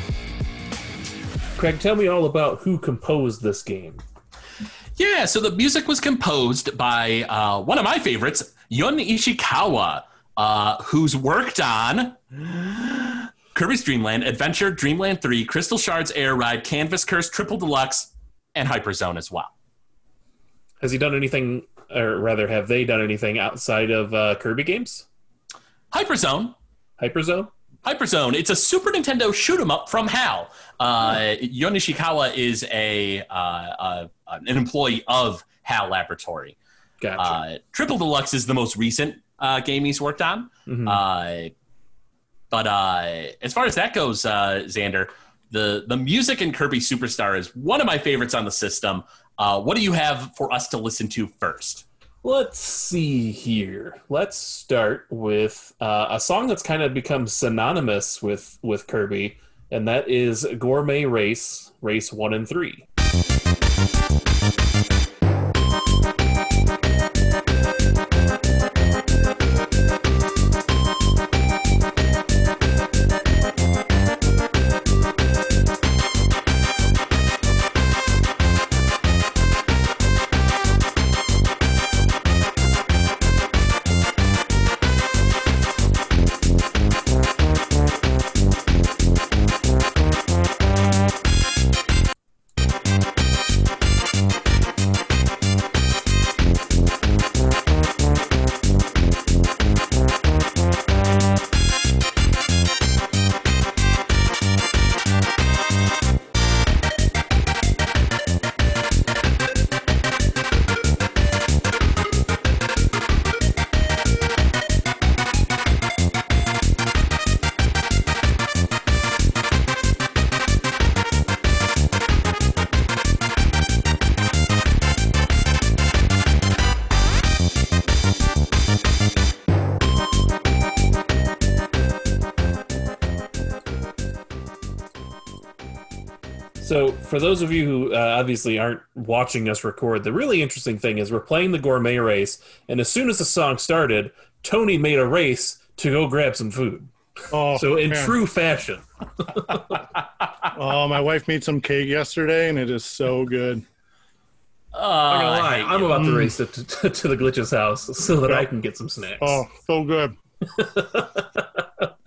Craig, tell me all about who composed this game. Yeah, so the music was composed by uh, one of my favorites, Yun Ishikawa, uh, who's worked on Kirby's Dreamland, Adventure, Dreamland 3, Crystal Shards Air Ride, Canvas Curse, Triple Deluxe, and Hyperzone as well. Has he done anything, or rather, have they done anything outside of uh, Kirby games? Hyperzone, Hyperzone? Hyperzone. It's a Super Nintendo shoot 'em up from HAL. Uh, Yon Ishikawa is a uh, uh, an employee of HAL Laboratory. Gotcha. Uh, Triple Deluxe is the most recent uh, game he's worked on. Mm-hmm. Uh, but uh, as far as that goes, uh, Xander, the the music in Kirby Superstar is one of my favorites on the system. Uh, what do you have for us to listen to first? Let's see here. Let's start with uh, a song that's kind of become synonymous with with Kirby, and that is Gourmet Race, Race One and Three. So, for those of you who uh, obviously aren't watching us record, the really interesting thing is we're playing the gourmet race, and as soon as the song started, Tony made a race to go grab some food. Oh, So, in man. true fashion, oh, my wife made some cake yesterday, and it is so good. Uh, I'm gonna lie, I hate I'm about to race to, to, to the Glitch's house so that I can get some snacks. Oh, so good.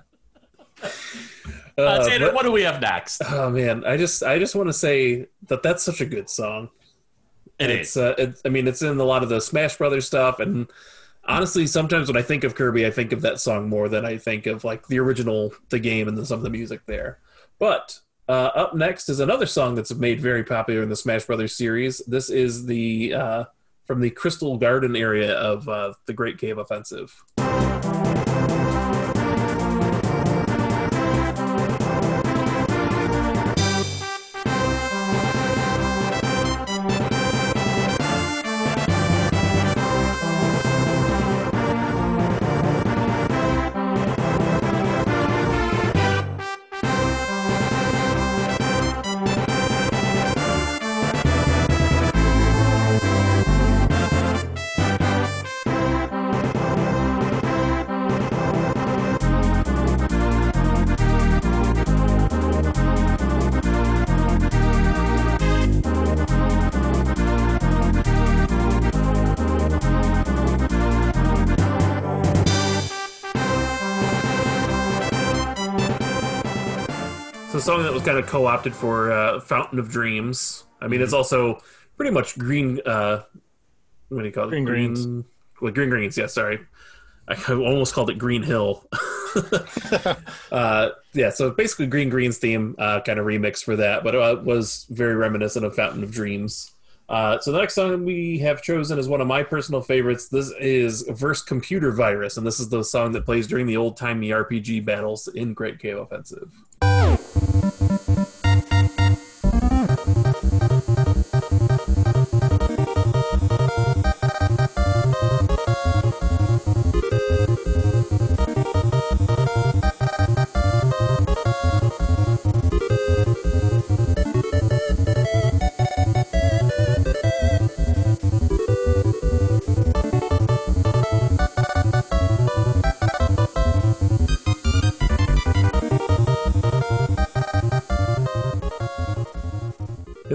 Uh, Xander, but- what do we have next? Oh man, I just I just want to say that that's such a good song. It it's, is. Uh, it's, I mean, it's in a lot of the Smash Brothers stuff, and honestly, sometimes when I think of Kirby, I think of that song more than I think of like the original, the game, and then some of the music there. But uh, up next is another song that's made very popular in the Smash Brothers series. This is the uh, from the Crystal Garden area of uh, the Great Cave Offensive. Song that was kind of co-opted for uh, "Fountain of Dreams." I mean, it's also pretty much green. Uh, what do you call it? Green Greens. Well, green greens. Yeah, sorry. I almost called it Green Hill. uh, yeah, so basically Green Greens theme uh, kind of remix for that, but it was very reminiscent of Fountain of Dreams. Uh, so the next song we have chosen is one of my personal favorites. This is Verse Computer Virus, and this is the song that plays during the old timey RPG battles in Great Cave Offensive.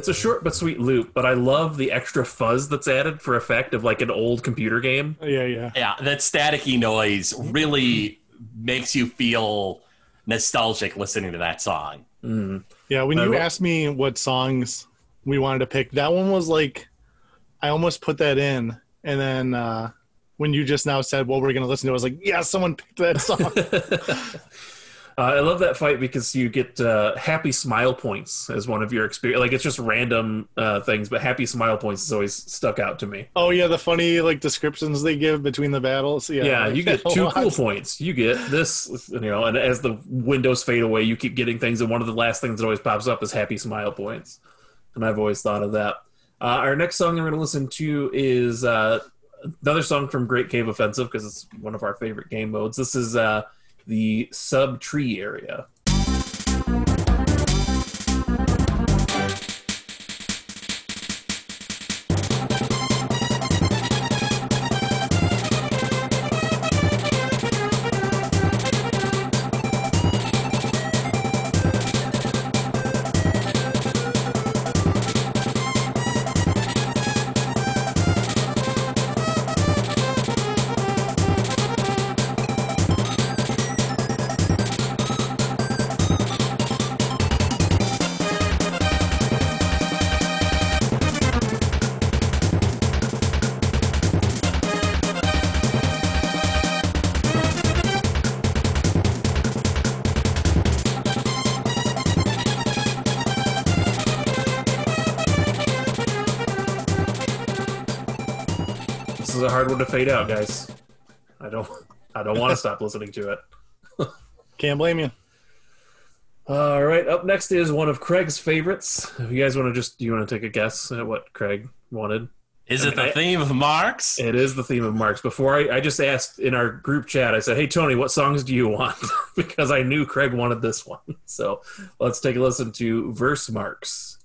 A short but sweet loop, but I love the extra fuzz that's added for effect of like an old computer game. Yeah, yeah. Yeah, that staticky noise really makes you feel nostalgic listening to that song. Yeah, when you what- asked me what songs we wanted to pick, that one was like, I almost put that in. And then uh, when you just now said what we're going to listen to, I was like, yeah, someone picked that song. Uh, I love that fight because you get uh, happy smile points as one of your experience. Like it's just random uh, things, but happy smile points has always stuck out to me. oh, yeah, the funny like descriptions they give between the battles. Yeah, Yeah, like you get two cool points. You get this, you know, and as the windows fade away, you keep getting things, and one of the last things that always pops up is happy smile points. And I've always thought of that. Uh, our next song we're going to listen to is uh, another song from Great Cave Offensive because it's one of our favorite game modes. This is uh, the sub tree area. Hard one to fade out, guys. I don't, I don't want to stop listening to it. Can't blame you. All right, up next is one of Craig's favorites. If you guys want to just, do you want to take a guess at what Craig wanted? Is I it mean, the I- theme of Marx? It is the theme of Marx. Before I, I just asked in our group chat, I said, "Hey Tony, what songs do you want?" because I knew Craig wanted this one. So let's take a listen to Verse Marx.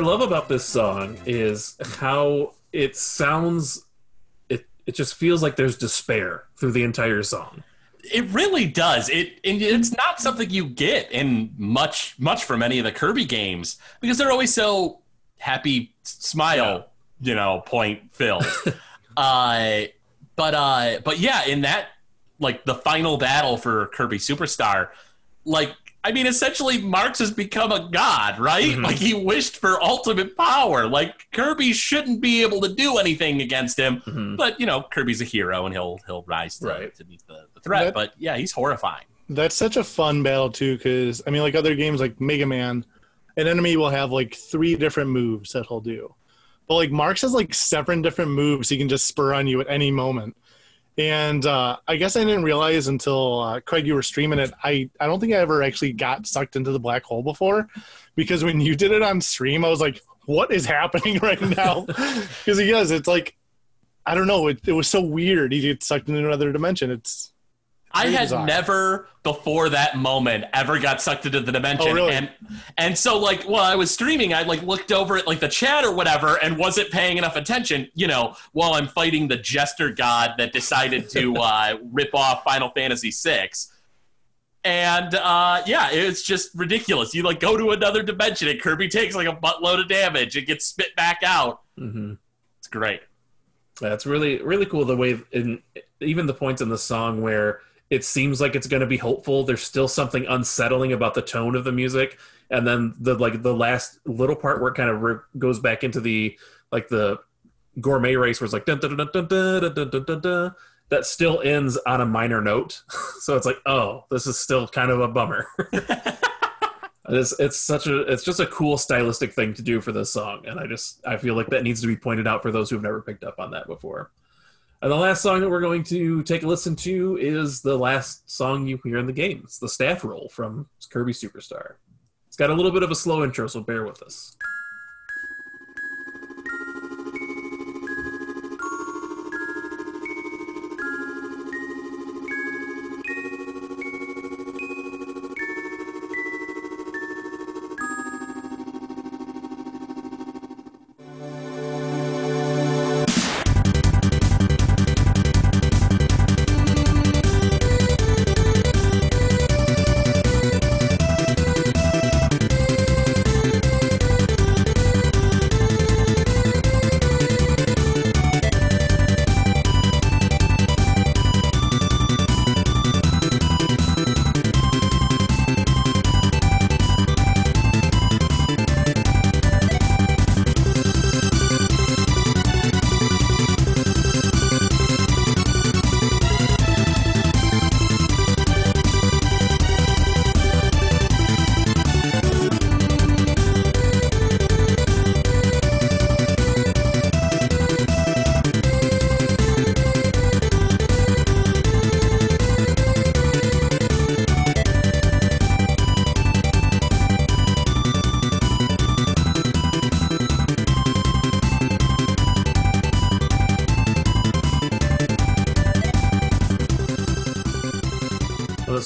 Love about this song is how it sounds. It it just feels like there's despair through the entire song. It really does. It and it's not something you get in much much from any of the Kirby games because they're always so happy, smile, you know, point filled. uh, but uh, but yeah, in that like the final battle for Kirby Superstar, like I mean, essentially Marx has become a god, right? Mhm. Like he wished for ultimate power. Like Kirby shouldn't be able to do anything against him. Mhm. But you know, Kirby's a hero and he'll he'll rise to, Right. to meet the, the threat. That- but yeah, he's horrifying. That's such a fun battle too, because I mean, like other games like Mega Man, an enemy will have like three different moves that he'll do, but like Marx has like seven different moves he can just spur on you at any moment. And uh, I guess I didn't realize until uh, Craig, you were streaming it. I I don't think I ever actually got sucked into the black hole before, because when you did it on stream, I was like, "What is happening right now?" Because does. It's like I don't know. It, it was so weird. He gets sucked into another dimension. It's I had bizarre. never before that moment ever got sucked into the dimension. Oh, really? And and so like while I was streaming, I like looked over at like the chat or whatever and wasn't paying enough attention, you know, while I'm fighting the jester god that decided to uh, rip off Final Fantasy VI. And uh, yeah, it's just ridiculous. You like go to another dimension and Kirby takes like a buttload of damage. It gets spit back out. hmm It's great. That's really really cool. The way in even the points in the song where it seems like it's going to be hopeful. There's still something unsettling about the tone of the music, and then the like the last little part where it kind of re- goes back into the like the gourmet race where it's like dun, dun, dun, dun, dun, dun, dun, dun, dun, dun, that still ends on a minor note. so it's like, oh, this is still kind of a bummer. it's it's such a it's just a cool stylistic thing to do for this song, and I just I feel like that needs to be pointed out for those who've never picked up on that before. And the last song that we're going to take a listen to is the last song you hear in the game. It's the staff roll from Kirby Superstar. It's got a little bit of a slow intro, so bear with us.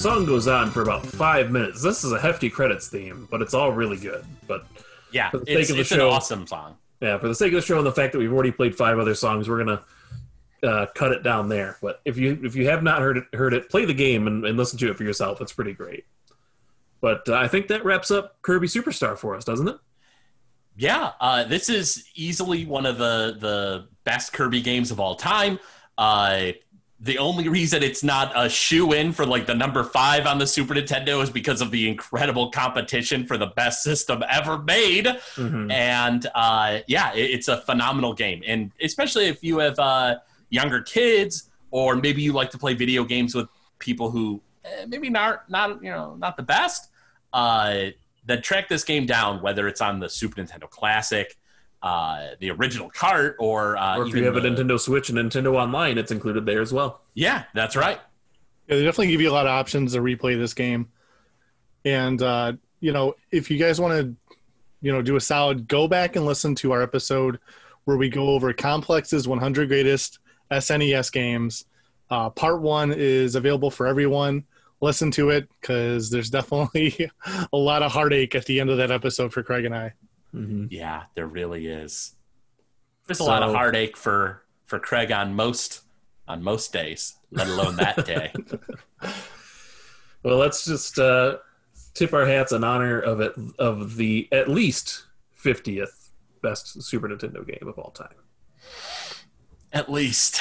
Song goes on for about five minutes. This is a hefty credits theme, but it's all really good. But Yeah, For the sake it's, of the it's an show. awesome song. yeah, for the sake of the show and the fact that we've already played five other songs, we're gonna uh, cut it down there. But if you if you have not heard it, heard it, play the game and, and listen to it for yourself. It's pretty great. But uh, I think that wraps up Kirby Superstar for us, doesn't it? Yeah, uh, this is easily one of the the best Kirby games of all time. Uh, the only reason it's not a shoe in for like the number five on the Super Nintendo is because of the incredible competition for the best system ever made. Mm-hmm. And uh, yeah, it, it's a phenomenal game, and especially if you have uh, younger kids, or maybe you like to play video games with people who eh, maybe not not you know not the best. Uh, then track this game down, whether it's on the Super Nintendo Classic, uh, the original cart, or uh, Or if you have a Nintendo Switch and Nintendo Online, it's included there as well. Yeah, that's right. Yeah, they definitely give you a lot of options to replay this game. And uh, you know, if you guys want to, you know, do a solid, go back and listen to our episode where we go over Complex's 100 greatest SNES games. Uh, part one is available for everyone. Listen to it because there's definitely a lot of heartache at the end of that episode for Craig and I. Mm-hmm. Yeah, there really is. There's a lot of heartache for for Craig on most on most days, let alone that day. Well, let's just uh, tip our hats in honor of it of the at least fiftieth best Super Nintendo game of all time. At least.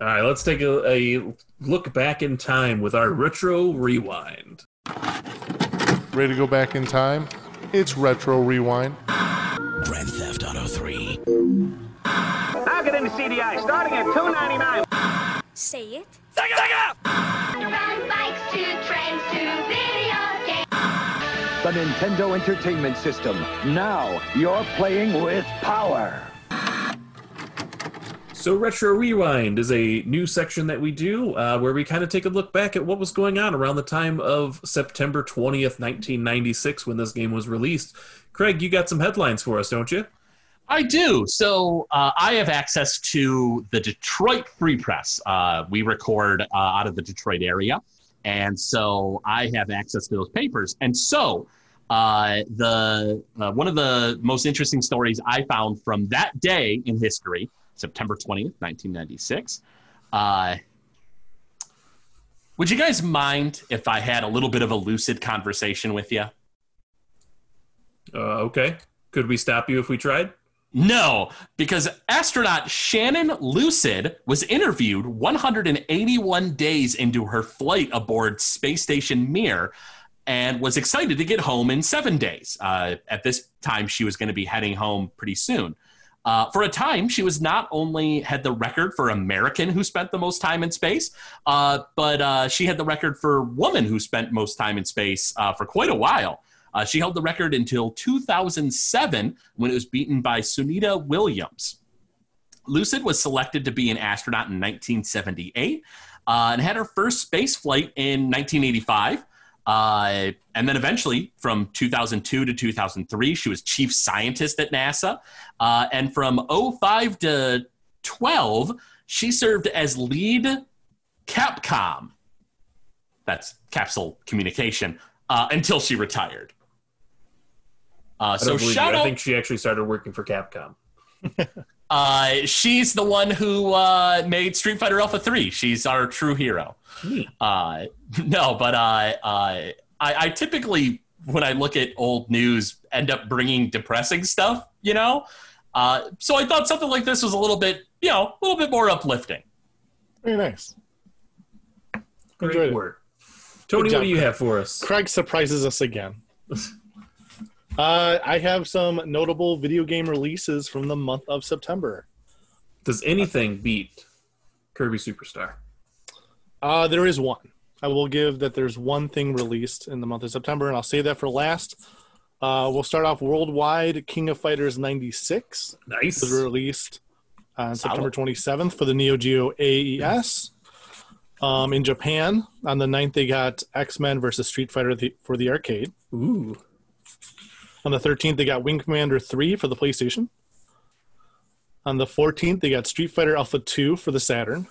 All right, let's take a, a look back in time with our retro rewind. Ready to go back in time? It's Retro Rewind. Grand Theft Auto 3. Now get into CDI starting at two ninety nine. Say it. From bikes to trains to video games. The Nintendo Entertainment System. Now you're playing with power. So, Retro Rewind is a new section that we do uh, where we kind of take a look back at what was going on around the time of September 20th, 1996, when this game was released. Craig, you got some headlines for us, don't you? I do. So uh, I have access to the Detroit Free Press. Uh, we record uh, out of the Detroit area, and so I have access to those papers. And so uh, the uh, one of the most interesting stories I found from that day in history, September twentieth, nineteen ninety six. Uh, would you guys mind if I had a little bit of a lucid conversation with you? Uh, okay. Could we stop you if we tried? No, because astronaut Shannon Lucid was interviewed 181 days into her flight aboard Space Station Mir and was excited to get home in seven days. Uh, at this time, she was going to be heading home pretty soon. Uh, for a time, she was not only had the record for American who spent the most time in space, uh, but uh, she had the record for woman who spent most time in space uh, for quite a while. Uh, she held the record until 2007 when it was beaten by Sunita Williams. Lucid was selected to be an astronaut in 1978 uh, and had her first space flight in 1985. Uh, and then eventually, from 2002 to 2003, she was chief scientist at NASA. Uh, and from 05 to 12, she served as lead Capcom. That's capsule communication uh, until she retired. Uh, I so don't believe shout you. out. I think she actually started working for Capcom. Uh, she's the one who uh, made Street Fighter Alpha 3. She's our true hero. Uh, no, but uh, uh, I, I typically, when I look at old news, end up bringing depressing stuff, you know? Uh, so I thought something like this was a little bit, you know, a little bit more uplifting. Very nice. Great Enjoyed it. Tony, job, what do you Craig. have for us? Craig surprises us again. uh, I have some notable video game releases from the month of September. Does anything beat Kirby Superstar? Uh, there is one. I will give that there's one thing released in the month of September, and I'll save that for last. Uh, we'll start off worldwide. King of Fighters 96 Nice. was released on Solid. September 27th for the Neo Geo AES. Um, in Japan, on the 9th, they got X Men versus Street Fighter the, for the arcade. Ooh. On the 13th, they got Wing Commander 3 for the PlayStation. On the 14th, they got Street Fighter Alpha 2 for the Saturn.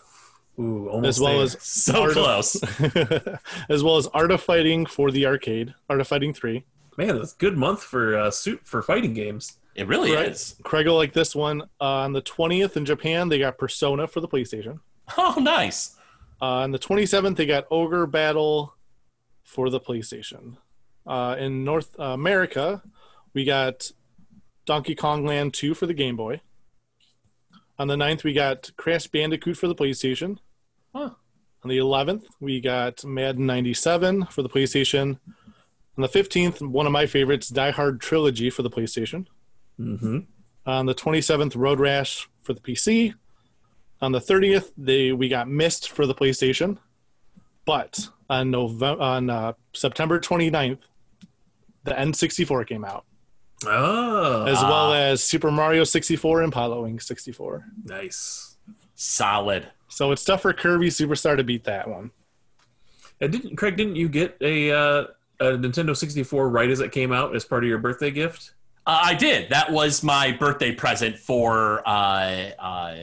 Ooh, almost as well there. as So Art of- close. as well as Art of Fighting for the arcade, Art of Fighting Three. man, that's a good month for uh, suit for fighting games. It really Right. is. Craig will like this one. Uh, on the 20th in Japan, they got Persona for the PlayStation. Oh, nice. Uh, on the 27th, they got Ogre Battle for the PlayStation. Uh, in North America, we got Donkey Kong Land 2 for the Game Boy. On the 9th, we got Crash Bandicoot for the PlayStation. Huh. On the 11th, we got Madden 97 for the PlayStation. On the 15th, one of my favorites, Die Hard Trilogy for the PlayStation. Mm-hmm. On the 27th, Road Rash for the PC. On the 30th, they we got Myst for the PlayStation. But on November on uh, September 29th, the N64 came out, Oh, as well as Super Mario 64 and Pilot Wings 64. nice. Solid. So it's tough for Kirby Superstar to beat that one. And didn't Craig? Didn't you get a uh, a Nintendo 64 right as it came out as part of your birthday gift? Uh, I did. That was my birthday present for uh, uh,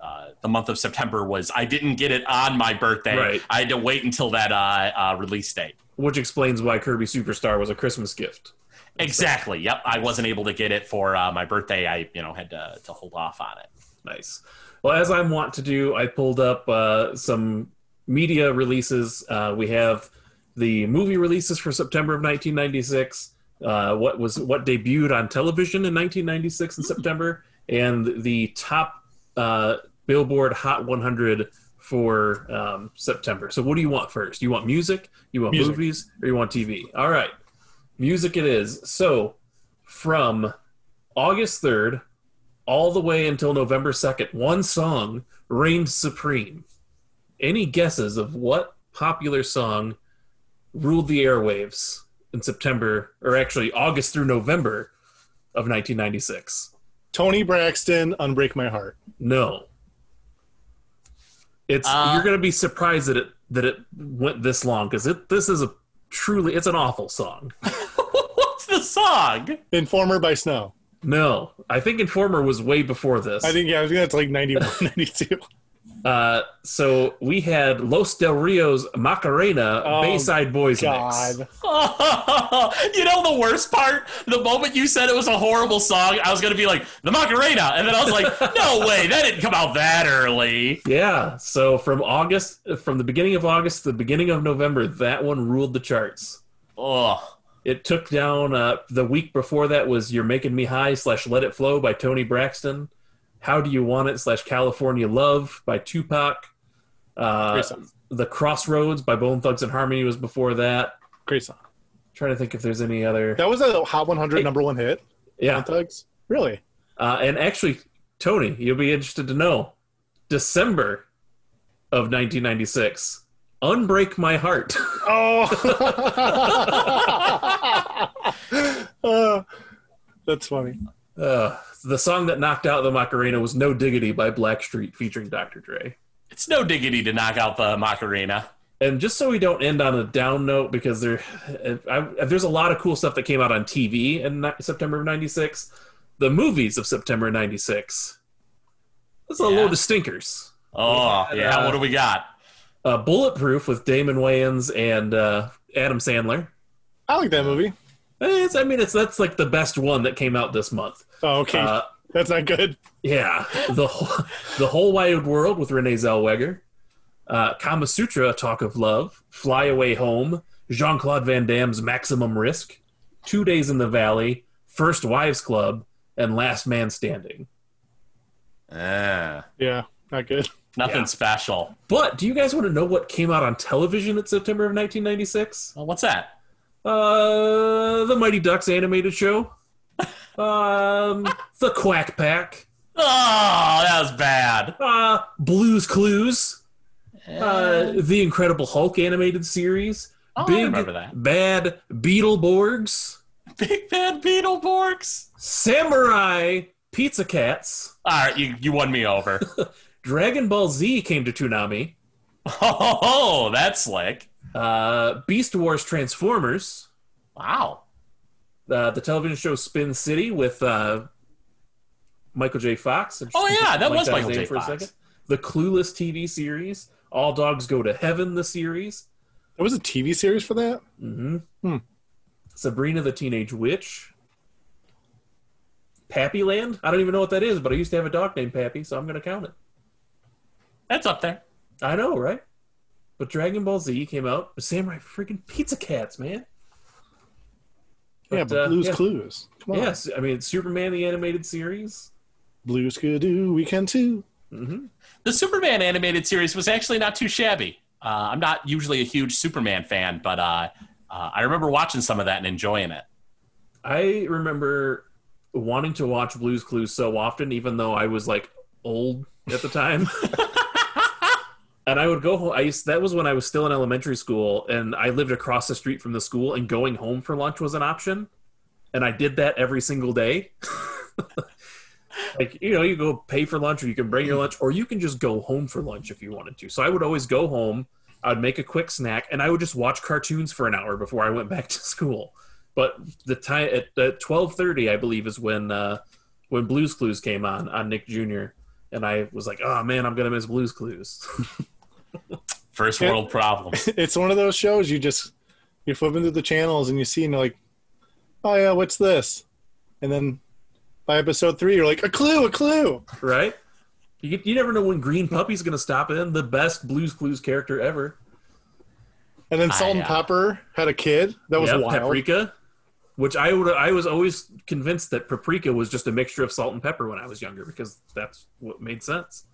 uh, the month of September. Was I didn't get it on my birthday. Right. I had to wait until that uh, uh, release date. Which explains why Kirby Superstar was a Christmas gift. Exactly. Yep. I wasn't able to get it for uh, my birthday. I you know had to, to hold off on it. Nice. Well, as I'm wont to do, I pulled up uh, some media releases. Uh, we have the movie releases for September of 1996. Uh, what was what debuted on television in 1996 in September, and the top uh, Billboard Hot 100 for um, September. So, what do you want first? You want music? You want Music. movies? Or you want TV? All right, music it is. So, from August 3rd all the way until November 2nd, one song reigned supreme. Any guesses of what popular song ruled the airwaves in September, or actually August through November of 1996? Toni Braxton, Unbreak My Heart. No. It's Uh, you're going to be surprised that it that it went this long because it this is a truly it's an awful song. What's the song? Informer by Snow. No, I think Informer was way before this. I think yeah, I think that's like 91, 92. Uh, so we had Los Del Rio's Macarena Oh, Bayside Boys mix. God. you know the worst part? The moment you said it was a horrible song, I was gonna be like the Macarena, and then I was like, no way, that didn't come out that early. Yeah, so from August, from the beginning of August to the beginning of November, that one ruled the charts. Ugh. It took down uh, the week before that was "You're Making Me High" slash "Let It Flow" by Toni Braxton. "How Do You Want It" slash "California Love" by Tupac. Uh, Great song. the Crossroads by Bone Thugs-n-Harmony was before that. Great song. trying to think if there's any other. That was a Hot 100 number one hit. Yeah, Thugs. Really? Uh, and actually, Tony, you'll be interested to know December of 1996, Unbreak My Heart. Oh. Uh, that's funny. Uh, the song that knocked out the Macarena was No Diggity by Blackstreet featuring Dr. Dre. It's no diggity to knock out the Macarena. And just so we don't end on a down note, because there, I, there's a lot of cool stuff that came out on TV in September of '96. The movies of September '96. That's a Yeah. load of stinkers. Oh, yeah. uh, what do we got? Uh, Bulletproof with Damon Wayans and uh, Adam Sandler. I like that movie. It's, I mean, it's that's like the best one that came out this month. Oh, okay. Uh, that's not good. Yeah, the whole, the whole wide world with Renee Zellweger, uh, Kama Sutra, Talk of Love, Fly Away Home, Jean Claude Van Damme's Maximum Risk, Two Days in the Valley, First Wives Club, and Last Man Standing. Ah, Yeah, not good. Nothing Yeah. special. But do you guys want to know what came out on television in September of 1996? Well, what's that? Uh, the Mighty Ducks animated show, um, the Quack Pack, Oh, that was bad. uh, Blues Clues. uh, the Incredible Hulk animated series, Oh, I Big remember that. Bad Beetleborgs, Big Bad Beetleborgs. Samurai Pizza Cats, All right, you, you won me over. Dragon Ball Z came to Toonami, oh, that's slick. uh, Beast Wars Transformers, Wow. uh, the television show Spin City with uh, Michael J. Fox. Oh, yeah, that was his Michael name J. Fox. The Clueless TV series, All Dogs Go to Heaven, the series. There was a TV series for that. Mm-hmm. Hmm. Sabrina the Teenage Witch. Pappy Land? I don't even know what that is, but I used to have a dog named Pappy, so I'm going to count it. That's up there. I know, right? But Dragon Ball Z came out with Samurai freaking Pizza Cats, man. yeah, But, but uh, Blue's yeah. Clues. Come on. Yes, I mean Superman the animated series. Blue's could do. We can too. Mm-hmm. The Superman animated series was actually not too shabby. Uh, I'm not usually a huge Superman fan, but uh, uh, I remember watching some of that and enjoying it. I remember wanting to watch Blue's Clues so often, even though I was like old at the time. and I would go home. I used, that was when I was still in elementary school, and I lived across the street from the school, and going home for lunch was an option. And I did that every single day. like you know, you go pay for lunch, or you can bring your lunch, or you can just go home for lunch if you wanted to. So I would always go home. I would make a quick snack, and I would just watch cartoons for an hour before I went back to school. But the time at, at twelve thirty, I believe, is when uh, when Blue's Clues came on on Nick Jr. And I was like, "Oh man, I'm gonna miss Blue's Clues." First Yeah. world problems. it's one of those shows you just you're flipping through the channels and you see and you're like, oh yeah, what's this? And then by episode three, you're like, a clue, a clue. right? You, get- you never know when Green Puppy's gonna stop in. The best Blue's Clues character ever. And then I, Salt and uh, Pepper had a kid. That was Yep, wild. Paprika, which I would I was always convinced that paprika was just a mixture of salt and pepper when I was younger because that's what made sense.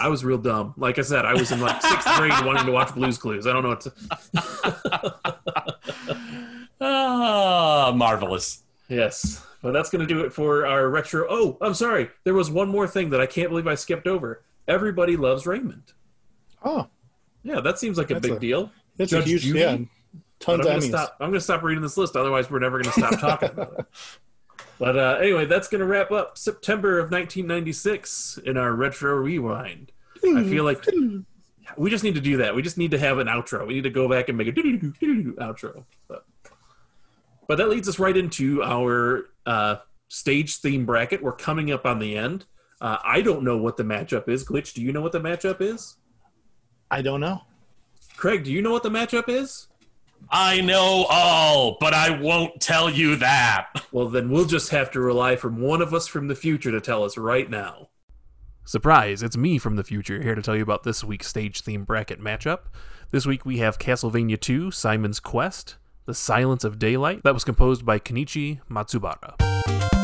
I was real dumb. Like I said, I was in like sixth grade wanting to watch Blue's Clues. I don't know what to. Ah, marvelous. Yes, but that's going to do it for our retro. Oh, I'm sorry. There was one more thing that I can't believe I skipped over. Everybody loves Raymond. Oh, Yeah, that seems like a That's big a- deal. it's Judge a huge, Judy? yeah, tons I'm of gonna Emmys. stop. I'm gonna stop reading this list. Otherwise, we're never gonna stop talking about it. But uh, anyway, that's gonna wrap up September of 1996 in our retro rewind. I feel like we just need to do that. We just need to have an outro. We need to go back and make a outro. But, but that leads us right into our uh, stage theme bracket. We're coming up on the end. Uh, I don't know what the matchup is. Glitch, do you know what the matchup is? I don't know. Craig, do you know what the matchup is? I know all, but I won't tell you that. Well, then we'll just have to rely from one of us from the future to tell us right now. Surprise, it's me from the future here to tell you about this week's stage theme bracket matchup. This week we have Castlevania 2 Simon's Quest, The Silence of Daylight, that was composed by Kenichi Matsubara.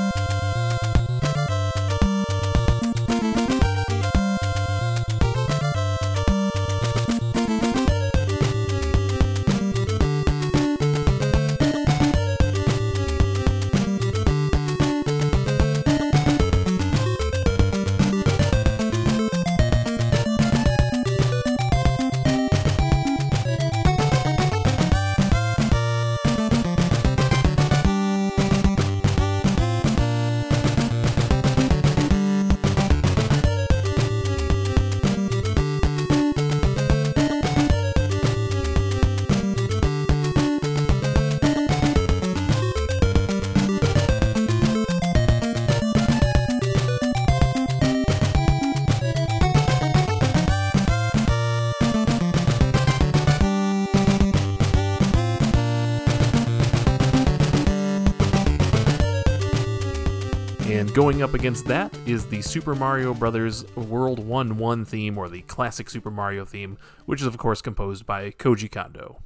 Going up against that is the Super Mario Bros. World 1 1 theme, or the classic Super Mario theme, which is, of course, composed by Koji Kondo.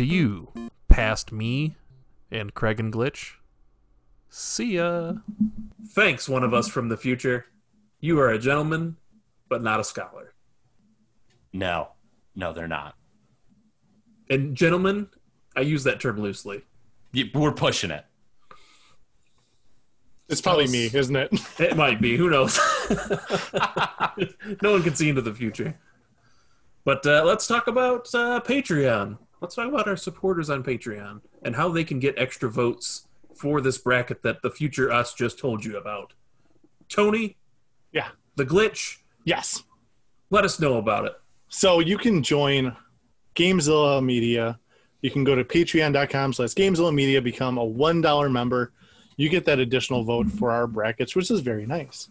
To you, past me and Craig and Glitch. See ya. Thanks, one of us from the future. You are a gentleman, but not a scholar. No, no, they're not. And gentlemen, I use that term loosely. Y- We're pushing it. It's probably me, isn't it? It might be. Who knows? no one can see into the future. But uh, let's talk about uh, Patreon. Let's talk about our supporters on Patreon and how they can get extra votes for this bracket that the future us just told you about. Tony, Yeah. the glitch, Yes. let us know about it. So you can join Gamezilla Media. You can go to patreon.com slash Gamezilla Media, become a $1 member. You get that additional vote for our brackets, which is very nice.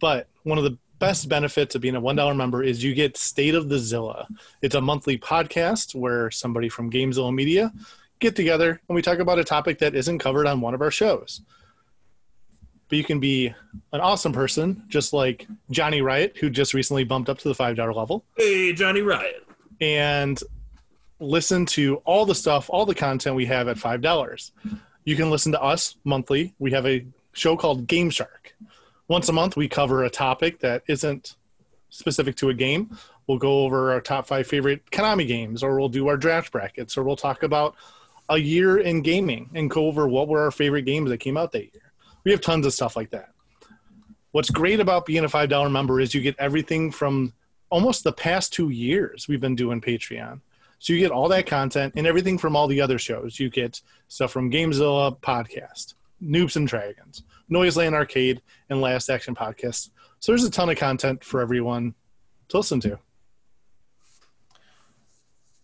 But one of the best benefits of being a $1 member is you get State of the Zilla. It's a monthly podcast where somebody from Gamezilla Media get together and we talk about a topic that isn't covered on one of our shows. But you can be an awesome person, just like Johnny Riot, who just recently bumped up to the $5 level Hey, Johnny Riot. and listen to all the stuff, all the content we have at five dollars. You can listen to us monthly. We have a show called Game Shark. Once a month, we cover a topic that isn't specific to a game. We'll go over our top five favorite Konami games, or we'll do our draft brackets, or we'll talk about a year in gaming and go over what were our favorite games that came out that year. We have tons of stuff like that. What's great about being a $5 member is you get everything from almost the past two years we've been doing Patreon. So you get all that content and everything from all the other shows. You get stuff from Gamezilla podcast, Noobs and Dragons, Noiseland Arcade, and Last Action Podcast. So there's a ton of content for everyone to listen to.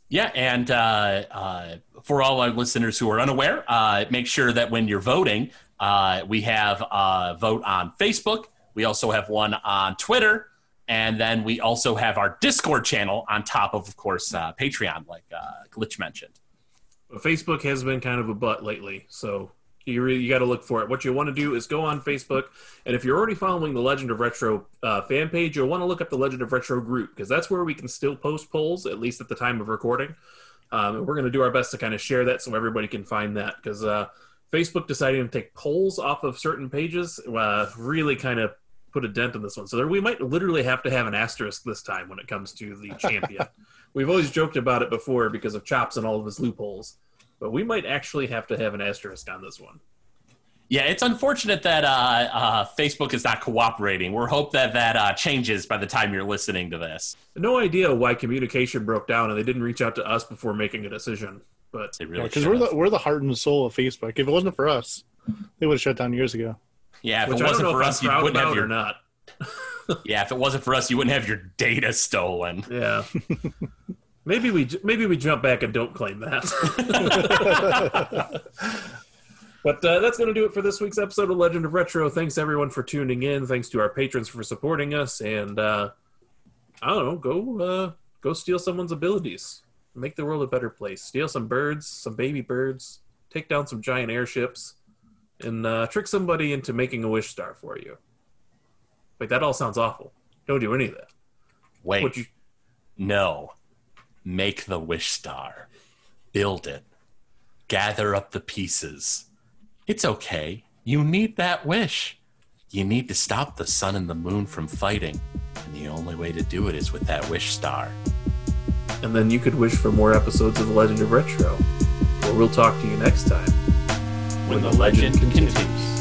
Yeah, and uh, uh, for all our listeners who are unaware, uh, make sure that when you're voting, uh, we have a vote on Facebook. We also have one on Twitter, and then we also have our Discord channel on top of, of course, uh, Patreon, like uh, Glitch mentioned. But Facebook has been kind of a butt lately, so you really you got to look for it. What you want to do is go on Facebook, and if you're already following the Legend of Retro uh, fan page, you'll want to look up the Legend of Retro group because that's where we can still post polls, at least at the time of recording. Um, and we're going to do our best to kind of share that so everybody can find that because uh, Facebook deciding to take polls off of certain pages uh, really kind of put a dent in this one. So there, we might literally have to have an asterisk this time when it comes to the champion. We've always joked about it before because of Chops and all of his loopholes, but we might actually have to have an asterisk on this one. Yeah, it's unfortunate that uh, uh, Facebook is not cooperating. We're hope that that uh, changes by the time you're listening to this. No idea why communication broke down and they didn't reach out to us before making a decision. But They really Because should we're the we're the heart and soul of Facebook. If it wasn't for us, they would have shut down years ago. yeah, if which it I don't wasn't know for if us, I'm you wouldn't have your or not. yeah. If it wasn't for us, you wouldn't have your data stolen. Yeah. maybe we maybe we jump back and don't claim that. but uh, that's going to do it for this week's episode of Legend of Retro. Thanks everyone for tuning in. Thanks to our patrons for supporting us. And uh, I don't know, go uh, go steal someone's abilities. Make the world a better place. Steal some birds, some baby birds. Take down some giant airships, and uh, trick somebody into making a wish star for you. Wait, that all sounds awful. Don't do any of that. Wait, What you no. Make the wish star. Build it. Gather up the pieces. It's okay. You need that wish. You need to stop the sun and the moon from fighting. And the only way to do it is with that wish star. and then you could wish for more episodes of The Legend of Retro. Where we'll talk to you next time When the legend continues.